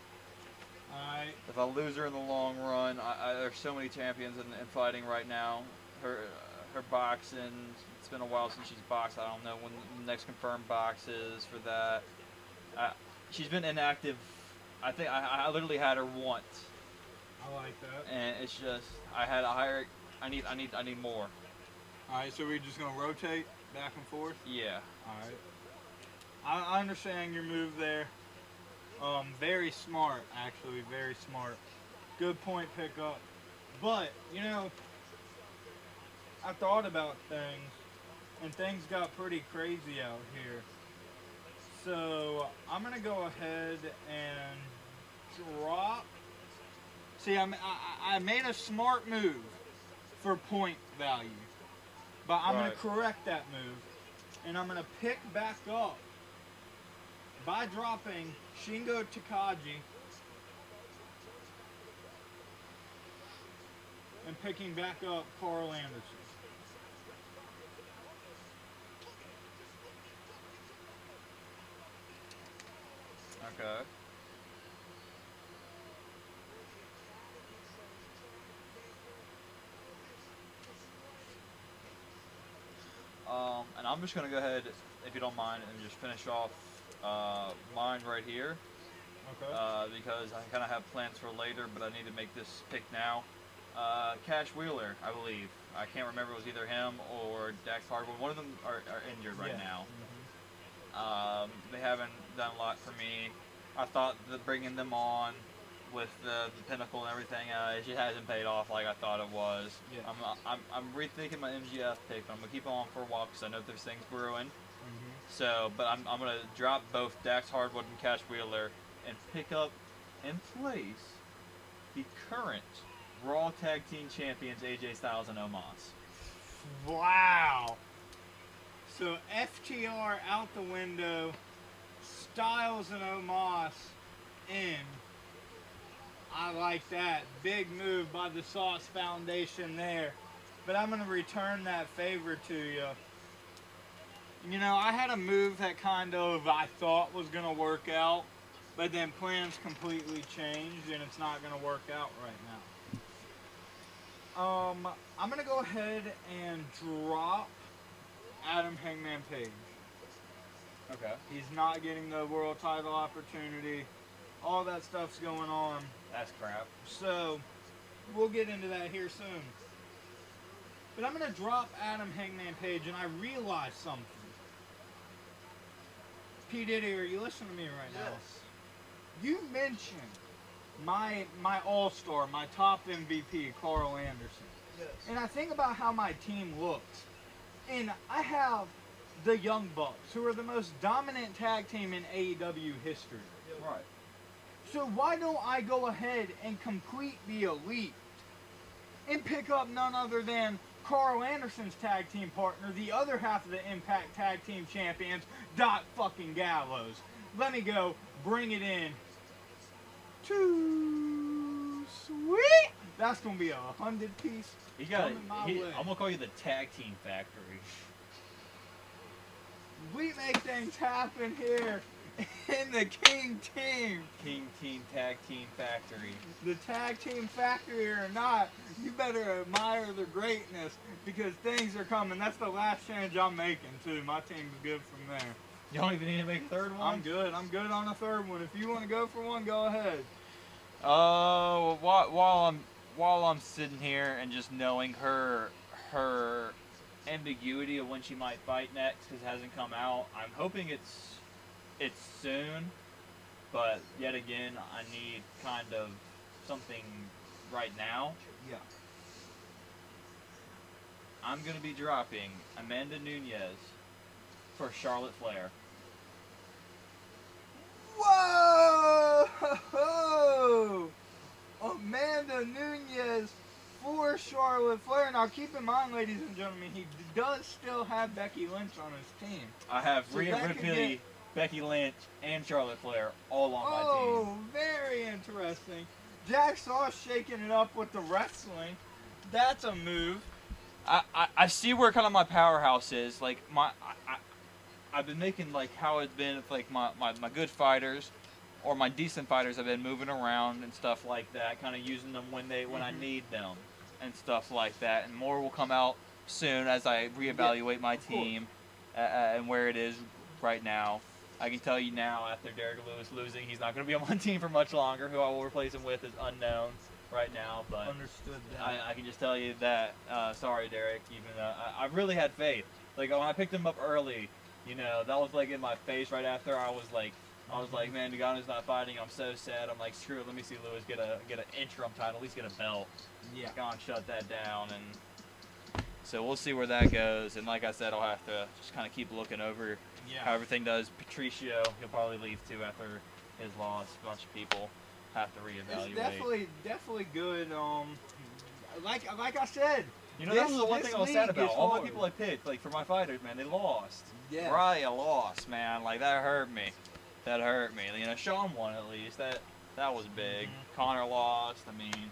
All right. If I lose her in the long run, I, I, there's so many champions in, in fighting right now. Her uh, her boxing. It's been a while since she's boxed. I don't know when the next confirmed box is for that. Uh, she's been inactive. I think I, I literally had her once, I like that. and it's just I had a higher. I need I need I need more. All right, so we're just gonna rotate back and forth. Yeah. All right. I, I understand your move there. Um, very smart, actually, very smart. Good point pickup. But you know, I thought about things, and things got pretty crazy out here. So I'm gonna go ahead and drop. See, I'm, I, I made a smart move for point value, but I'm Right. gonna correct that move, and I'm gonna pick back up by dropping Shingo Takagi and picking back up Karl Anderson. Okay. Um, and I'm just gonna go ahead, if you don't mind, and just finish off uh, mine right here. Okay. uh, because I kind of have plans for later, but I need to make this pick now. Uh, Cash Wheeler, I believe. I can't remember. It was either him or Dax Harwood. One of them are, are injured right Yeah. now. Mhm. Um, they haven't done a lot for me. I thought that bringing them on with the, the pinnacle and everything, uh, it just hasn't paid off like I thought it was. Yeah. I'm, I'm, I'm rethinking my MGF pick, but I'm gonna keep it on for a while because I know there's things brewing. Mhm. So, but I'm, I'm gonna drop both Dax Harwood and Cash Wheeler and pick up in place the current Raw Tag Team Champions AJ Styles and Omos. Wow. So FTR out the window, Styles and Omos in. I like that. Big move by the Sauce Foundation there. But I'm going to return that favor to you. You know, I had a move that kind of I thought was going to work out, but then plans completely changed and it's not going to work out right now. Um, I'm gonna go ahead and drop Adam Hangman Page. Okay. He's not getting the world title opportunity. All that stuff's going on. That's crap. So we'll get into that here soon. But I'm gonna drop Adam Hangman Page, and I realized something. P Diddy, are you listening to me right now? Yes. You mentioned my my All Star, my top MVP, Karl Anderson. Yes. And I think about how my team looks. And I have the Young Bucks, who are the most dominant tag team in AEW history. So why don't I go ahead and complete the elite and pick up none other than Karl Anderson's tag team partner, the other half of the Impact Tag Team Champions, Doc fucking Gallows. Let me go, bring it in. Too sweet. That's gonna be a hundred piece. You got. Coming my He, way. I'm gonna call you the tag team factory. We make things happen here in the King Team. King Team Tag Team Factory. The tag team factory or not, you better admire the greatness because things are coming. That's the last change I'm making too. My team's good from there. You don't even need to make a third one. I'm good. I'm good on a third one. If you want to go for one, go ahead. Uh, while, while I'm while I'm sitting here and just knowing her her ambiguity of when she might fight next because it hasn't come out, I'm hoping it's it's soon. But yet again, I need kind of something right now. Yeah. I'm gonna be dropping Amanda Nunes for Charlotte Flair. Whoa! Amanda Nunes for Charlotte Flair. Now, keep in mind, ladies and gentlemen, he does still have Becky Lynch on his team. I have So Rhea Ripley, Becky Lynch, and Charlotte Flair all on my team. Oh, very interesting. Jax Sauce shaking it up with the wrestling. That's a move. I, I, I see where kind of my powerhouse is. Like my I, I I've been making like how it's been with like my, my, my good fighters or my decent fighters have been moving around and stuff like that, kind of using them when they when I Mhm. need them and stuff like that. And more will come out soon as I reevaluate my team uh, uh, and where it is right now. I can tell you now, after Derrick Lewis losing, he's not going to be on my team for much longer. Who I will replace him with is unknown right now, but Understood that. I, I can just tell you that. Uh, sorry, Derrick. Even uh, I, I really had faith. Like when I picked him up early, you know, that was like in my face right after. I was like, I was like, man, Ngannou's not fighting. I'm so sad. I'm like, screw it. Let me see Lewis get a get an interim title. At least get a belt. yeah. Gane shut that down, and so we'll see where that goes. And like I said, I'll have to just kind of keep looking over Yeah. how everything does. Patricio, he'll probably leave too after his loss. A bunch of people have to reevaluate. It's definitely, definitely good. Um, like, like I said, You know, This- that's the one thing I was sad about. All the hard. people I picked, like for my fighters, man, they lost. Yeah. Raya lost, man. Like that hurt me. That hurt me. You know, Sean won at least. That that was big. Mhm. Conor lost. I mean,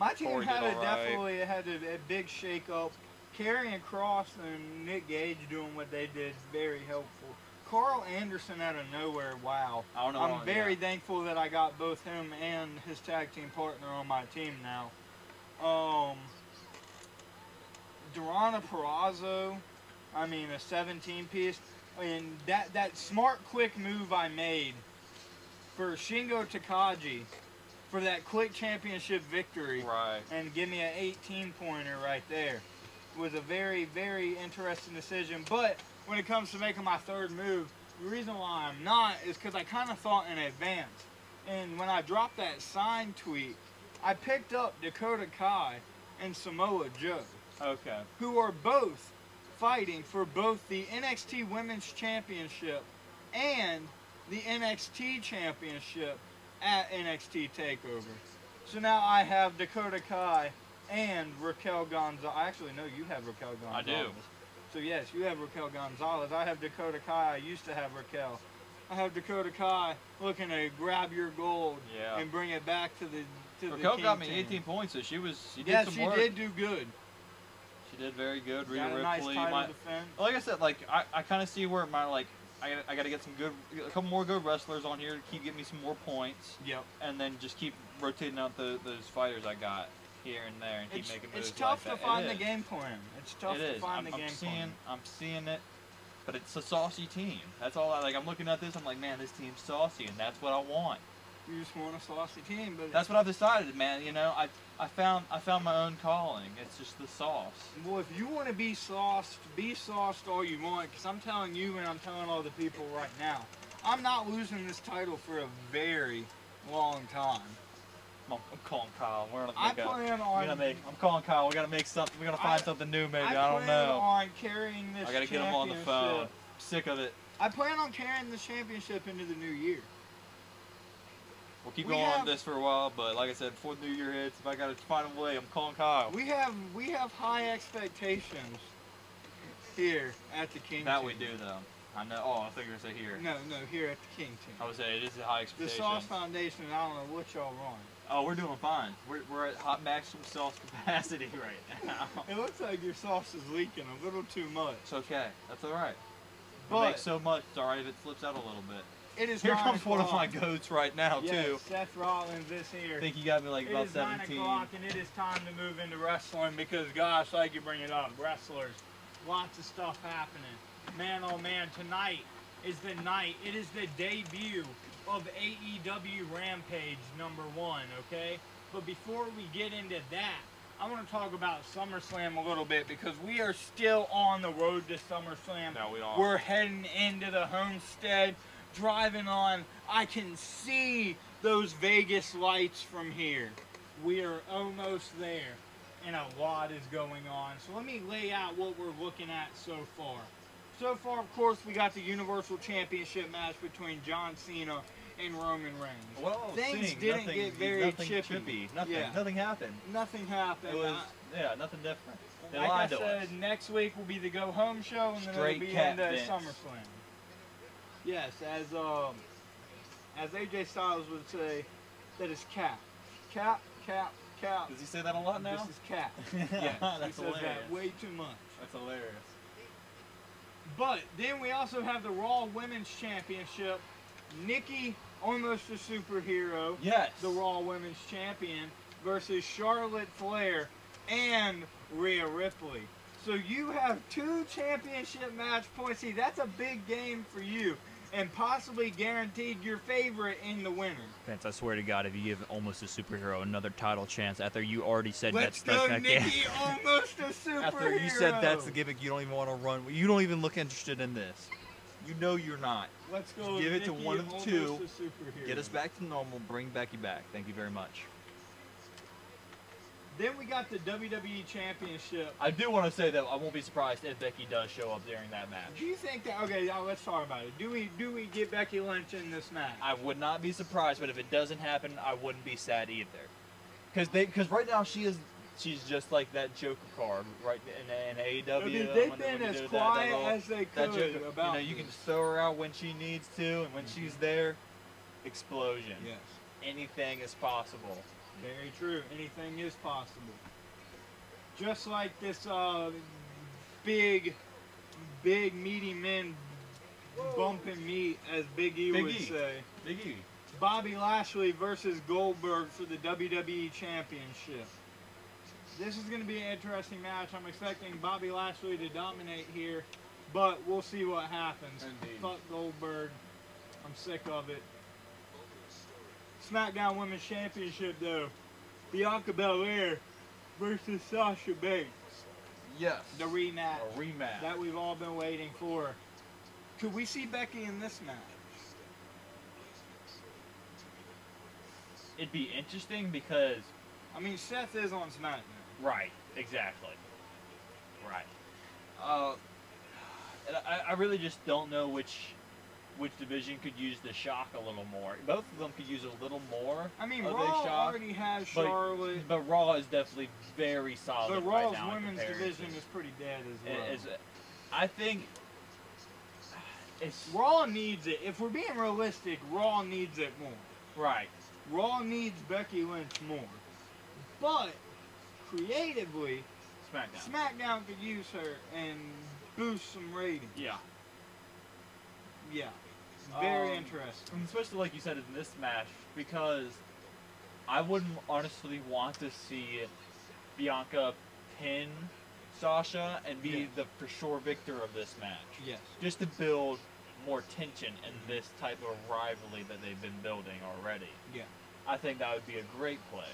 My team Corey had a right. definitely had a, a big shake up. Karrion Kross and Nick Gage doing what they did very helpful. Karl Anderson out of nowhere, wow. I don't know. I'm very yeah. thankful that I got both him and his tag team partner on my team now. Um, Deonna Purrazzo, I mean a 17 piece, and that that smart quick move I made for Shingo Takagi for that quick championship victory right. and give me an 18 pointer right there. Was a very, very interesting decision. But when it comes to making my third move, the reason why I'm not is because I kind of thought in advance. And when I dropped that sign tweet, I picked up Dakota Kai and Samoa Joe, Okay. who are both fighting for both the NXT Women's Championship and the NXT Championship at NXT Takeover. So now I have Dakota Kai and Raquel Gonzalez. I actually, know you have Raquel Gonzalez. I do. So yes, you have Raquel Gonzalez. I have Dakota Kai. I used to have Raquel. I have Dakota Kai looking to grab your gold Yeah. and bring it back to the to the Raquel King got me team. 18 points, so she was. She did Yes, some she work. did do good. She did very good. Rhea a nice my, defense. like I said, like I, I kind of see where my like I gotta, I got to get some good, a couple more good wrestlers on here to keep getting me some more points. Yep. and then just keep rotating out the, those fighters I got here and there and keep It's, making moves it's tough like to that. find It the is. game plan. It's tough It to is. find I'm, the I'm game seeing, plan. I'm seeing it, but it's a saucy team. That's all. I like. I'm looking at this. I'm like, man, this team's saucy, and that's what I want. You just want a saucy team, but That's what I've decided, man. You know, I, I found, I found my own calling. It's just the sauce. well, if you want to be sauced, be sauced all you want. Because I'm telling you, and I'm telling all the people right now, I'm not losing this title for a very long time. I'm, I'm calling Kyle. We're gonna I make a, plan We're gonna make. I'm calling Kyle. We gotta make something. We're gonna find I- something new, maybe. I, I, don't plan know. on carrying this. I gotta get him on the phone. Sick of it. I plan on carrying the championship into the new year. We'll keep We going have- on this for a while, but like I said, before the new year hits, if I gotta find a way, I'm calling Kyle. We have we have high expectations here at the King. that team. we do though. I know. Oh, I think you were gonna say here. No, no, here at the King team. I would say it is a high expectation. The. Sauce Foundation, I don't know what y'all run. Oh, we're doing fine. We're, we're at hot maximum sauce capacity right now. It looks like your sauce is leaking a little too much. It's okay. That's all right. But- But make so much. It's all right if it slips out a little bit. It is Here nine comes one of my goats right now Yes, too. Seth Rollins is here. I think you got me like It about is nine o'clock and it is time to move into wrestling because, gosh, like you bring it up, wrestlers, lots of stuff happening. Man, oh man, tonight is the night. It is the debut of AEW Rampage number one. Okay, but before we get into that, I want to talk about SummerSlam a little bit because we are still on the road to SummerSlam. No, we are. We're heading into the homestead, driving on. I can see those Vegas lights from here. We are almost there, and a lot is going on. So let me lay out what we're looking at so far. So far, of course, we got the Universal Championship match between John Cena and Roman Reigns. Well, Things seeing, didn't nothing, get very nothing chippy. Nothing. Yeah. Nothing happened. Nothing happened. It was I- yeah, nothing different. They like I to said, us. next week will be the go home show, and then Straight it'll be in into Vince. SummerSlam. Yes, as um, as AJ Styles would say, that is cap, cap, cap, cap. Does he say that a lot now? This is cap. yes, Yes, he that's says hilarious. that way too much. That's hilarious. But then we also have the Raw Women's Championship. Nikki, almost a superhero, Yes. the Raw Women's Champion, versus Charlotte Flair and Rhea Ripley. So you have two championship match points. See, that's a big game for you, and possibly guaranteed your favorite in the winner. Vince, I swear to God, if you give almost a superhero another title chance after you already said Let's that's go, that's Nikki, almost a superhero. After you said that's the gimmick, you don't even want to run. You don't even look interested in this. You know you're not. Let's go. give it to Nikki, one of the two. Get us back to normal. Bring Becky back. Thank you very much. Then we got the WWE Championship. I do want to say that I won't be surprised if Becky does show up during that match. Do you think that? Okay, now let's talk about it. Do we do we get Becky Lynch in this match? I would not be surprised, but if it doesn't happen, I wouldn't be sad either. Cause they, cause right now she is, she's just like that Joker card, right in, in AEW. I mean, they've they- been as that- quiet that little- as they that could Joker, about. you know, you can throw her out when she needs to, and when she's there, explosion. Yes, Anything is possible. very true. Anything is possible. Just like this uh, big, big meaty men bumping meat, as Big E Big would E. say. Big E. Bobby Lashley versus Goldberg for the WWE Championship. This is going to be an interesting match. I'm expecting Bobby Lashley to dominate here, but we'll see what happens. Indeed. Fuck Goldberg. I'm sick of it. SmackDown Women's Championship, though. Bianca Belair versus Sasha Banks. Yes. The rematch A rematch. that we've all been waiting for. Could we see Becky in this match? It'd be interesting because I mean, Seth is on SmackDown. Right, exactly. Right. Uh, and I, I really just don't know which which division could use the shock a little more. Both of them could use a little more. I mean, of Raw shock, already has but- Charlotte. But Raw is definitely very solid. But right Raw's now women's division is pretty dead as well. I think it's Raw needs it. If we're being realistic, Raw needs it more. right. Raw needs Becky Lynch more. But creatively, SmackDown. SmackDown could use her and boost some ratings. yeah. Yeah. Very Um, interesting. Especially like you said in this match, because I wouldn't honestly want to see Bianca pin Sasha and be Yeah. the for sure victor of this match. Yes. Just to build more tension in this type of rivalry that they've been building already. Yeah. I think that would be a great play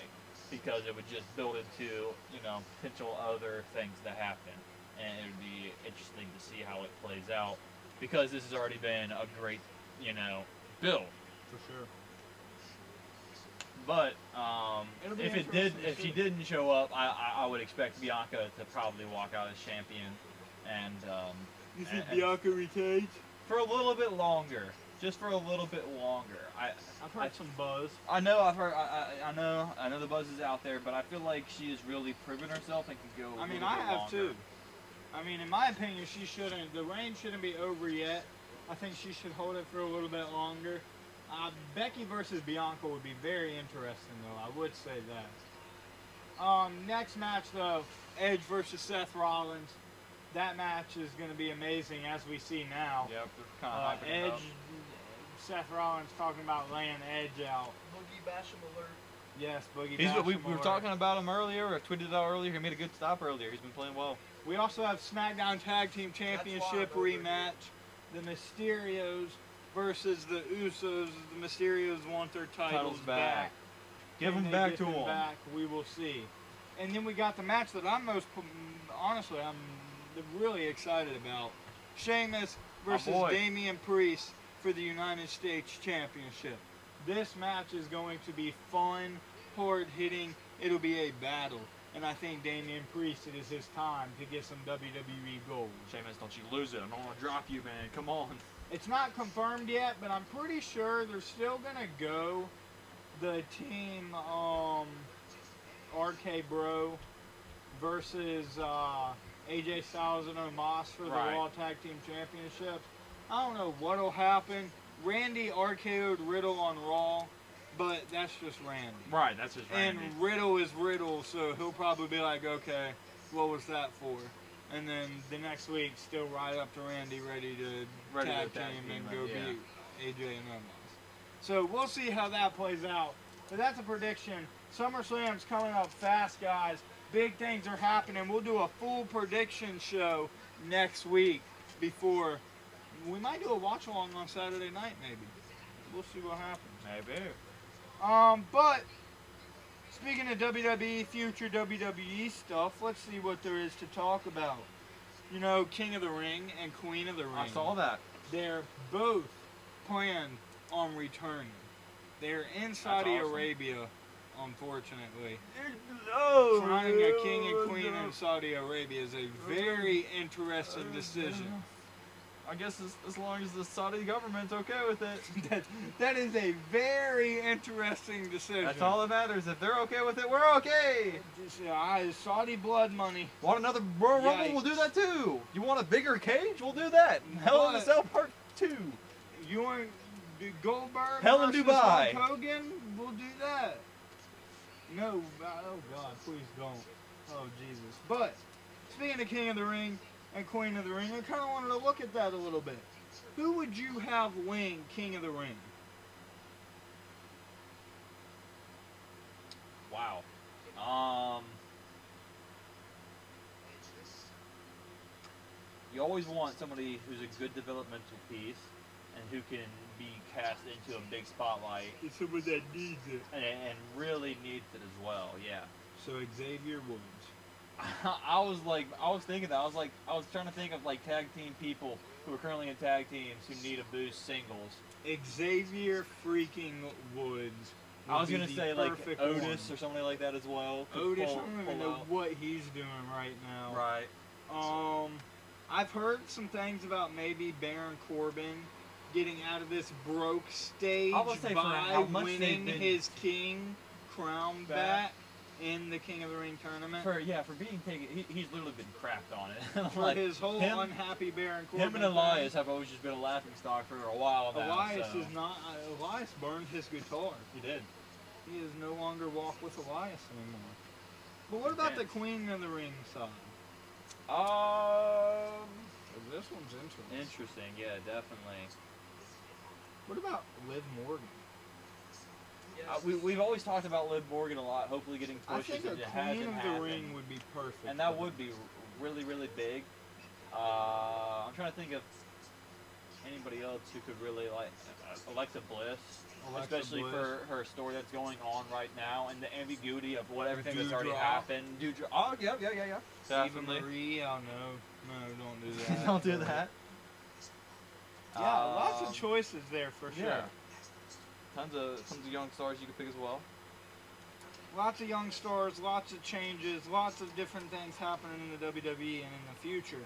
because it would just build into, you know, potential other things that happen. And it would be interesting to see how it plays out because this has already been a great, you know, build. For sure. But um, if it did, if she didn't show up, I, I, I would expect Bianca to probably walk out as champion, and um, You think think Bianca retains? for a little bit longer, just for a little bit longer. I I've heard I- some buzz. I know I've heard I, I, I know I know the buzz is out there, but I feel like she has really proven herself and can go. I I mean, I have too. I mean, in my opinion, she shouldn't. The reign shouldn't be over yet. I think she should hold it for a little bit longer. Uh, Becky versus Bianca would be very interesting, though. I would say that. Um, next match, though, Edge versus Seth Rollins. That match is going to be amazing, as we see now. Yep, they're kind Uh, of Edge, Seth Rollins talking about laying Edge out. Boogie Basham alert. Yes, Boogie. He's, we, Basham we were alert. talking about him earlier. I tweeted it out earlier. He made a good stop earlier. He's been playing well. We also have SmackDown Tag Team Championship why I'm over here. rematch. The Mysterios versus the Usos. The Mysterios want their titles, Titles back. Give them back to them him. Back, we will see. And then we got the match that I'm most, honestly, I'm really excited about. Sheamus versus boy. Damian Priest for the United States Championship. This match is going to be fun, hard hitting. It'll be a battle. And I think Damian Priest, it is his time to get some WWE gold. Sheamus, don't you lose it. I don't want to drop you, man. Come on. It's not confirmed yet, but I'm pretty sure they're still gonna go the team um RK Bro versus uh, AJ Styles and Omos for the Right. Raw Tag Team Championship. I don't know what'll happen. Randy RKO'd Riddle on Raw, but that's just Randy. Right, that's just Randy. And Riddle is Riddle, so he'll probably be like, okay, what was that for? And then the next week, still right up to Randy, ready to Ready to tag team and it, go yeah. beat AJ and Omos. So we'll see how that plays out. But that's a prediction. SummerSlam's coming up fast, guys. Big things are happening. We'll do a full prediction show next week before. We might do a watch along on Saturday night, maybe. We'll see what happens. Maybe. Um, but speaking of WWE, future WWE stuff, let's see what there is to talk about. You know, King of the Ring and Queen of the Ring. I saw that. They're both planned on returning. They're in Saudi awesome. Arabia, unfortunately. Oh, Crowning a king and queen in Saudi Arabia is a very interesting decision. I guess as, as long as the Saudi government's okay with it. that, that is a very interesting decision. That's all that matters. If they're okay with it, we're okay. Just, uh, Saudi blood money. Want another Royal Rumble? We'll do that too. You want a bigger cage? We'll do that. Hell in a Cell Part 2. You want Goldberg Hell in Dubai. Hulk Hogan? We'll do that. No, oh God, please don't. Oh Jesus. But speaking of King of the Ring and Queen of the Ring, I kind of wanted to look at that a little bit. Who would you have win King of the Ring? Wow. Um. You always want somebody who's a good developmental piece and who can be cast into a big spotlight It's someone that needs it. and, and really needs it as well. Yeah. So Xavier Woods. I was like, I was thinking that. I was like, I was trying to think of like tag team people who are currently in tag teams who need a boost singles. Xavier freaking Woods. I was gonna say like Otis one. or somebody like that as well. Otis, pull- I don't even know out. what he's doing right now. Right. Um, I've heard some things about maybe Baron Corbin getting out of this broke stage I would say for by how much winning been- his king crown back. Back. In the King of the Ring tournament. For yeah, for being taken, he, he's literally been crapped on it. For like, his whole him- unhappy Baron Corbin. him and Elias have always just been a laughing stock for a while now. Elias so- is not. Uh, Elias burned his guitar. He did. He is no longer walk with Elias anymore. But what about the Queen of the Ring side? Um. This one's interesting. Interesting. Yeah, definitely. What about Liv Morgan? Uh, we, we've always talked about Liv Morgan a lot. Hopefully, getting I pushes. think a Queen of the. Ring would be perfect. and that would be really, really big. Uh, I'm trying to think of anybody else who could really like uh, Alexa Bliss, Alexa especially Bliss. for her story that's going on right now and the ambiguity of what everything that's already Doudrop. happened. Doudrop. Oh, yeah, yeah, yeah, yeah. Eva Definitely. Marie. Oh no, no, don't do that. Don't do that. Yeah, lots Um, of choices there for sure. Yeah. Tons of tons of young stars you could pick as well. Lots of young stars, lots of changes, lots of different things happening in the WWE and in the future.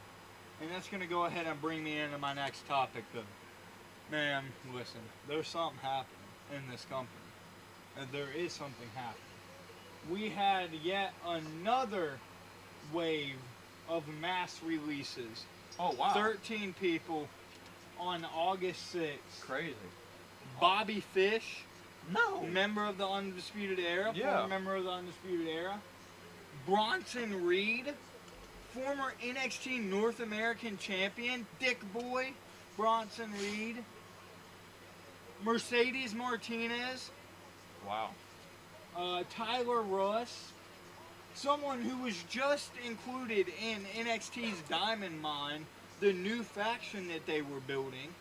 And that's going to go ahead and bring me into my next topic, though. Man, listen, there's something happening in this company. And there is something happening. We had yet another wave of mass releases. Oh wow. 13 people on August 6th. Crazy. Bobby Fish, No. member of the Undisputed Era, Yeah. former member of the Undisputed Era. Bronson Reed, former NXT North American Champion, Dick Boy, Bronson Reed. Mercedes Martinez, Wow. uh, Tyler Rust, someone who was just included in NXT's Diamond Mine, the new faction that they were building.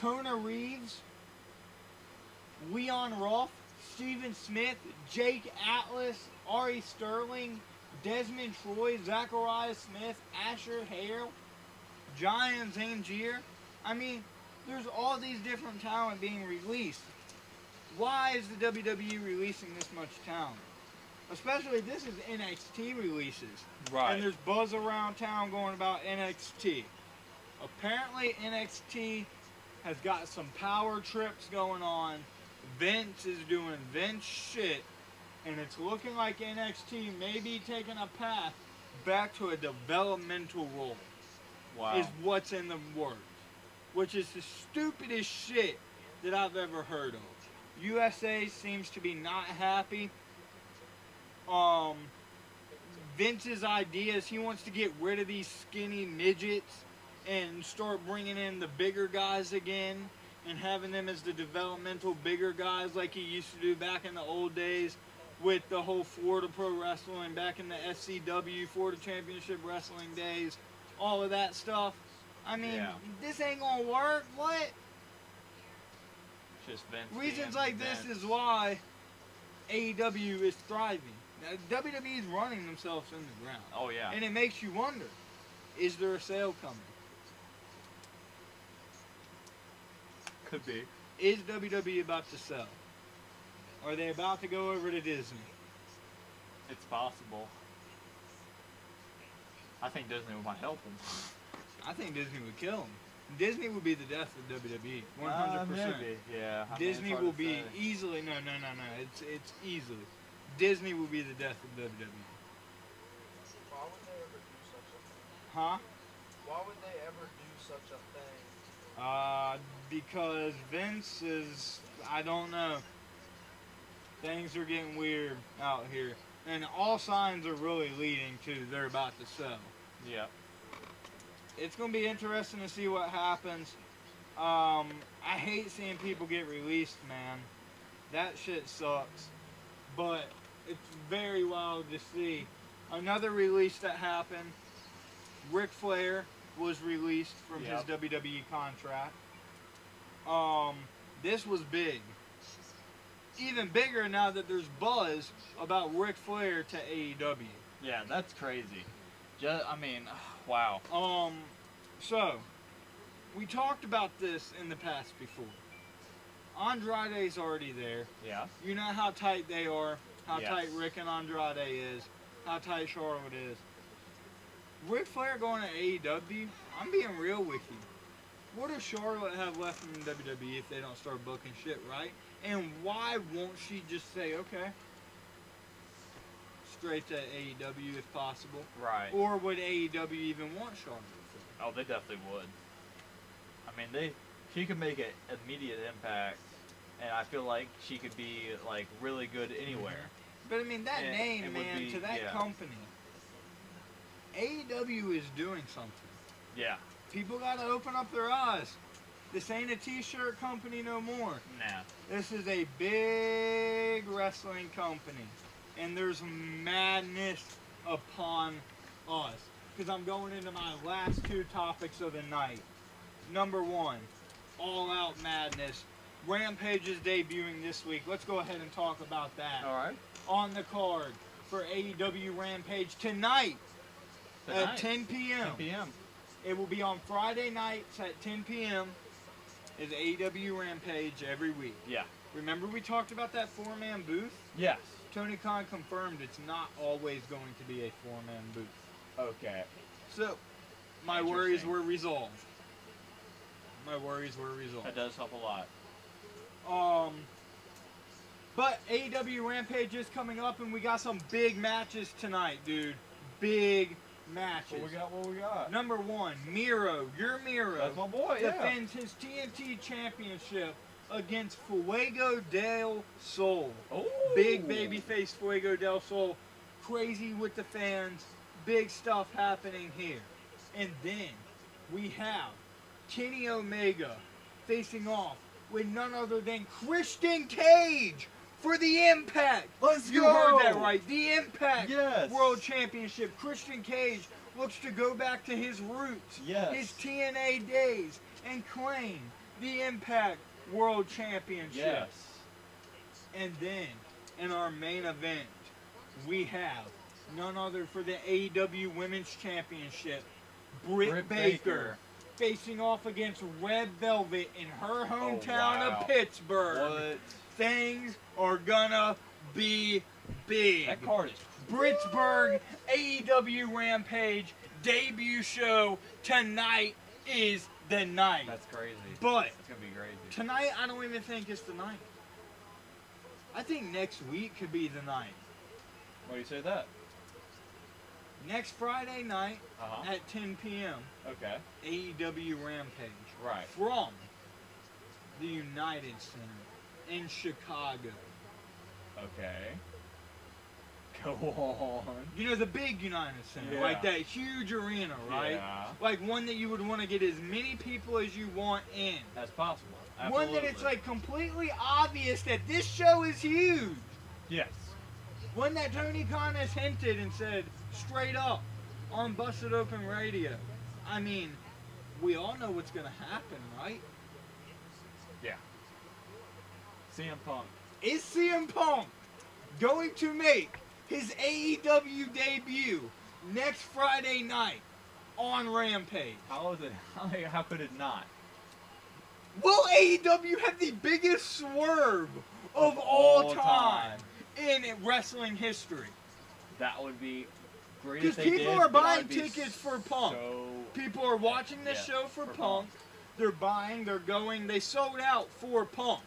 Kona Reeves, Leon Ruff, Stephon Smith, Jake Atlas, Ari Sterling, Desmond Troy, Zechariah Smith, Asher Hale, Giant Zanjeer. I mean, there's all these different talent being released. Why is the WWE releasing this much talent? Especially this is NXT releases. Right. And there's buzz around town going about NXT. Apparently NXT has got some power trips going on. Vince is doing Vince shit. And it's looking like NXT may be taking a path back to a developmental role wow. is what's in the works, which is the stupidest shit that I've ever heard of. USA seems to be not happy. Um, Vince's ideas, he wants to get rid of these skinny midgets and start bringing in the bigger guys again and having them as the developmental bigger guys like he used to do back in the old days with the whole Florida Pro Wrestling back in the SCW Florida Championship Wrestling days all of that stuff. I mean, Yeah. this ain't gonna work. What? Just Vince. Reasons like this is why AEW is thriving. Now, WWE is running themselves in the ground. Oh yeah. And it makes you wonder is there a sale coming? Could be. Is WWE about to sell? Are they about to go over to Disney? It's possible. I think Disney might help them. I think Disney would kill them. Disney would be the death of WWE. 100%. Uh. Yeah. I Disney hard will be say. easily no no no no. It's it's easily. Disney will be the death of WWE. Why would they ever do such a thing? Huh? Why would they ever do such a thing? Uh, because Vince is, I don't know. Things are getting weird out here. And all signs are really leading to they're about to sell. Yeah. It's going to be interesting to see what happens. Um, I hate seeing people get released, man. That shit sucks. But it's very wild to see. Another release that happened Ric Flair was released from Yep. his WWE contract. Um, this was big. Even bigger now that there's buzz about Ric Flair to AEW. Yeah, that's crazy. Just, I mean, wow. Um, so we talked about this in the past before. Andrade's already there. Yeah. You know how tight they are, how Yes. tight Ric and Andrade is, how tight Charlotte is. Ric Flair going to AEW, I'm being real with you. What does Charlotte have left in WWE if they don't start booking shit right? And why won't she just say, okay, straight to AEW if possible? Right. Or would AEW even want Charlotte? Oh, they definitely would. I mean, they she could make an immediate impact, and I feel like she could be like really good mm-hmm. anywhere. But I mean, that It- name, man, be- to that yeah. company, AEW is doing something. Yeah. People got to open up their eyes. This ain't a t-shirt company no more. Nah. This is a big wrestling company, and there's madness upon us. Because I'm going into my last two topics of the night. Number one, All Out Madness. Rampage is debuting this week. Let's go ahead and talk about that. All right. On the card for AEW Rampage tonight, at 10 p.m. 10 p.m. It will be on Friday nights at 10 p.m. Is AEW Rampage every week. Yeah. Remember we talked about that four-man booth? Yes. Tony Khan confirmed it's not always going to be a four-man booth. Okay. So, my worries were resolved. My worries were resolved. That does help a lot. Um, but AEW Rampage is coming up, and we got some big matches tonight, dude. Big matches. What we got? What we got? Number one, Miro, your Miro, That's my boy. Yeah. defends his TNT championship against Fuego del Sol. Oh. Big babyface Fuego del Sol, crazy with the fans, big stuff happening here. And then we have Kenny Omega facing off with none other than Christian Cage for the Impact. Let's You go. heard that right. The Impact Yes. World Championship. Christian Cage looks to go back to his roots, Yes. his TNA days, and claim the Impact World Championship. Yes. And then in our main event, we have none other for the AEW Women's Championship, Britt, Britt Baker, Baker. Facing off against Red Velvet in her hometown Oh, wow. of Pittsburgh. What? Things are gonna be big. That card is. Pittsburgh AEW Rampage debut show tonight is the night. That's crazy. but That's gonna be crazy. tonight, I don't even think it's the night. I think next week could be the night. Why do you say that? Next Friday night Uh huh. at 10 p.m. Okay. AEW Rampage Right. from the United Center in Chicago. Okay. Go on. You know the big United Center, Yeah. like that huge arena, right? Yeah. Like one that you would want to get as many people as you want in. That's possible. Absolutely. One that it's like completely obvious that this show is huge. Yes. One that Tony Khan has hinted and said straight up on Busted Open Radio. I mean, we all know what's gonna happen, right? Yeah. CM Punk. Is CM Punk going to make his AEW debut next Friday night on Rampage? How is it? How, how could it not? Will AEW have the biggest swerve of, all, all time, in wrestling history? That would be great Because people did, are buying be tickets for Punk. So People are watching this Yeah, show for, for Punk. Punk. They're buying, they're going, they sold out for Punk.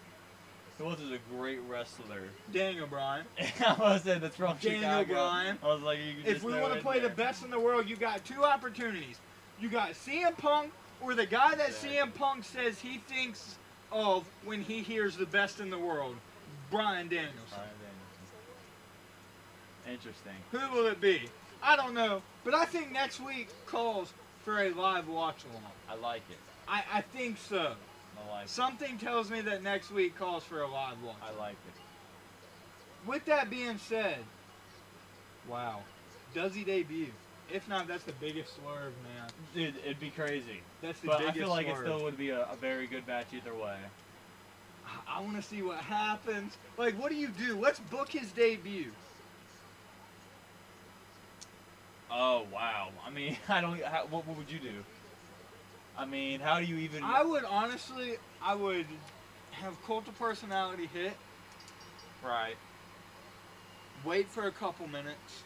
who else is a great wrestler? Daniel Bryan. I was saying that's from Daniel Chicago. Bryan. I was like, If we want to play the best in the world, you got two opportunities. You got CM Punk or the guy that Yeah. CM Punk says he thinks of when he hears the best in the world, Bryan Danielson. Bryan Danielson. Interesting. Who will it be? I don't know, but I think next week calls for a live watch along. I like it. I, I think so. I like it. Something tells me that next week calls for a live watch. I like it. With that being said, wow, does he debut? If not, that's the biggest swerve, man. Dude, it'd be crazy. That's the But I feel like it still would be a, a very good match either way. I, want to see what happens. Like, what do you do? Let's book his debut. Oh wow! I mean, I don't. How, what, what would you do? I mean, how do you even? I would honestly, I would have cult of personality hit, right. wait for a couple minutes,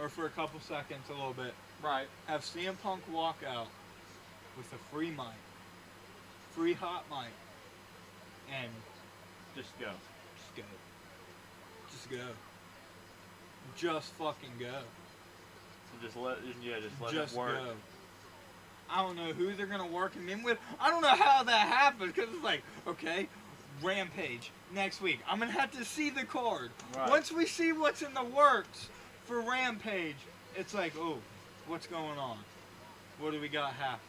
or for a couple seconds, a little bit. Right. Have CM Punk walk out with a free mic, free hot mic, and Just go. just go. Just go. Just fucking go. So just let. Yeah, just let just it work. go. I don't know who they're gonna work him in with. I don't know how that happens because it's like, okay, Rampage next week. I'm gonna have to see the card. Right. Once we see what's in the works for Rampage, it's like, oh, what's going on? What do we got happening?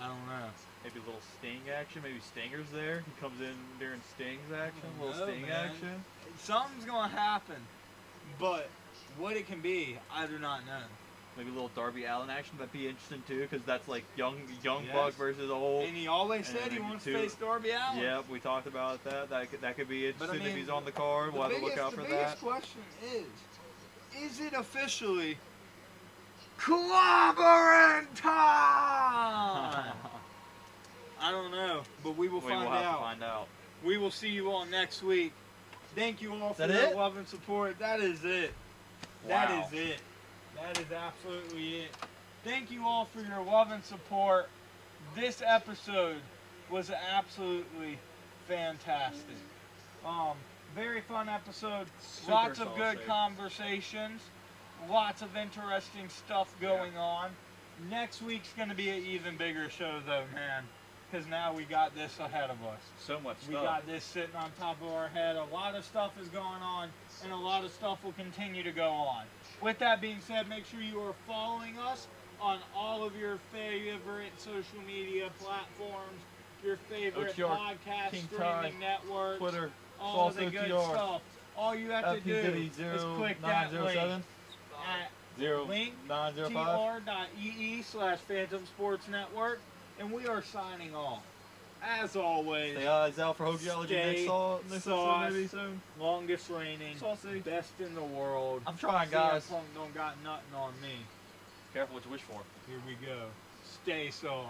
I don't know. Maybe a little Sting action. Maybe Stinger's there. He comes in during Sting's action. A little No, Sting man. action. Something's gonna happen, but what it can be, I do not know. Maybe a little Darby Allin action. That'd be interesting too, because that's like young young Yes. Buck versus old. And he always And said he wants to face Darby Allin. Yep, we talked about that. That could, that could be But I interesting if he's on the card. We'll have to look out for that. the biggest question is, is it officially clobbering time? I don't know, but we will we find will have out. to find out. We will see you all next week. Thank you all for that your it? love and support. That is it. That Wow. is it. That is absolutely it. Thank you all for your love and support. This episode was absolutely fantastic. Um, very fun episode. Super Lots of good saucy. conversations. Lots of interesting stuff going on. Next week's going to be an even bigger show, though, man. Because now we got this ahead of us. So much stuff. We got this sitting on top of our head. A lot of stuff is going on, and a lot of stuff will continue to go on. With that being said, make sure you are following us on all of your favorite social media platforms, your favorite OTR, podcast King streaming Tide, networks, Twitter, all the good OTR, stuff. All you have to do is click that link FPW0907 at zero link nine zero five. tr.ee slash Fantom Sports Network, and we are signing off. As always, uh, Stay eyes out for Hogeology Stay next saw next sauce. maybe soon. longest reigning, Saucy. best in the world. I'm trying, CM guys. Punk don't got nothing on me. Careful what you wish for. Here we go. Stay sauce.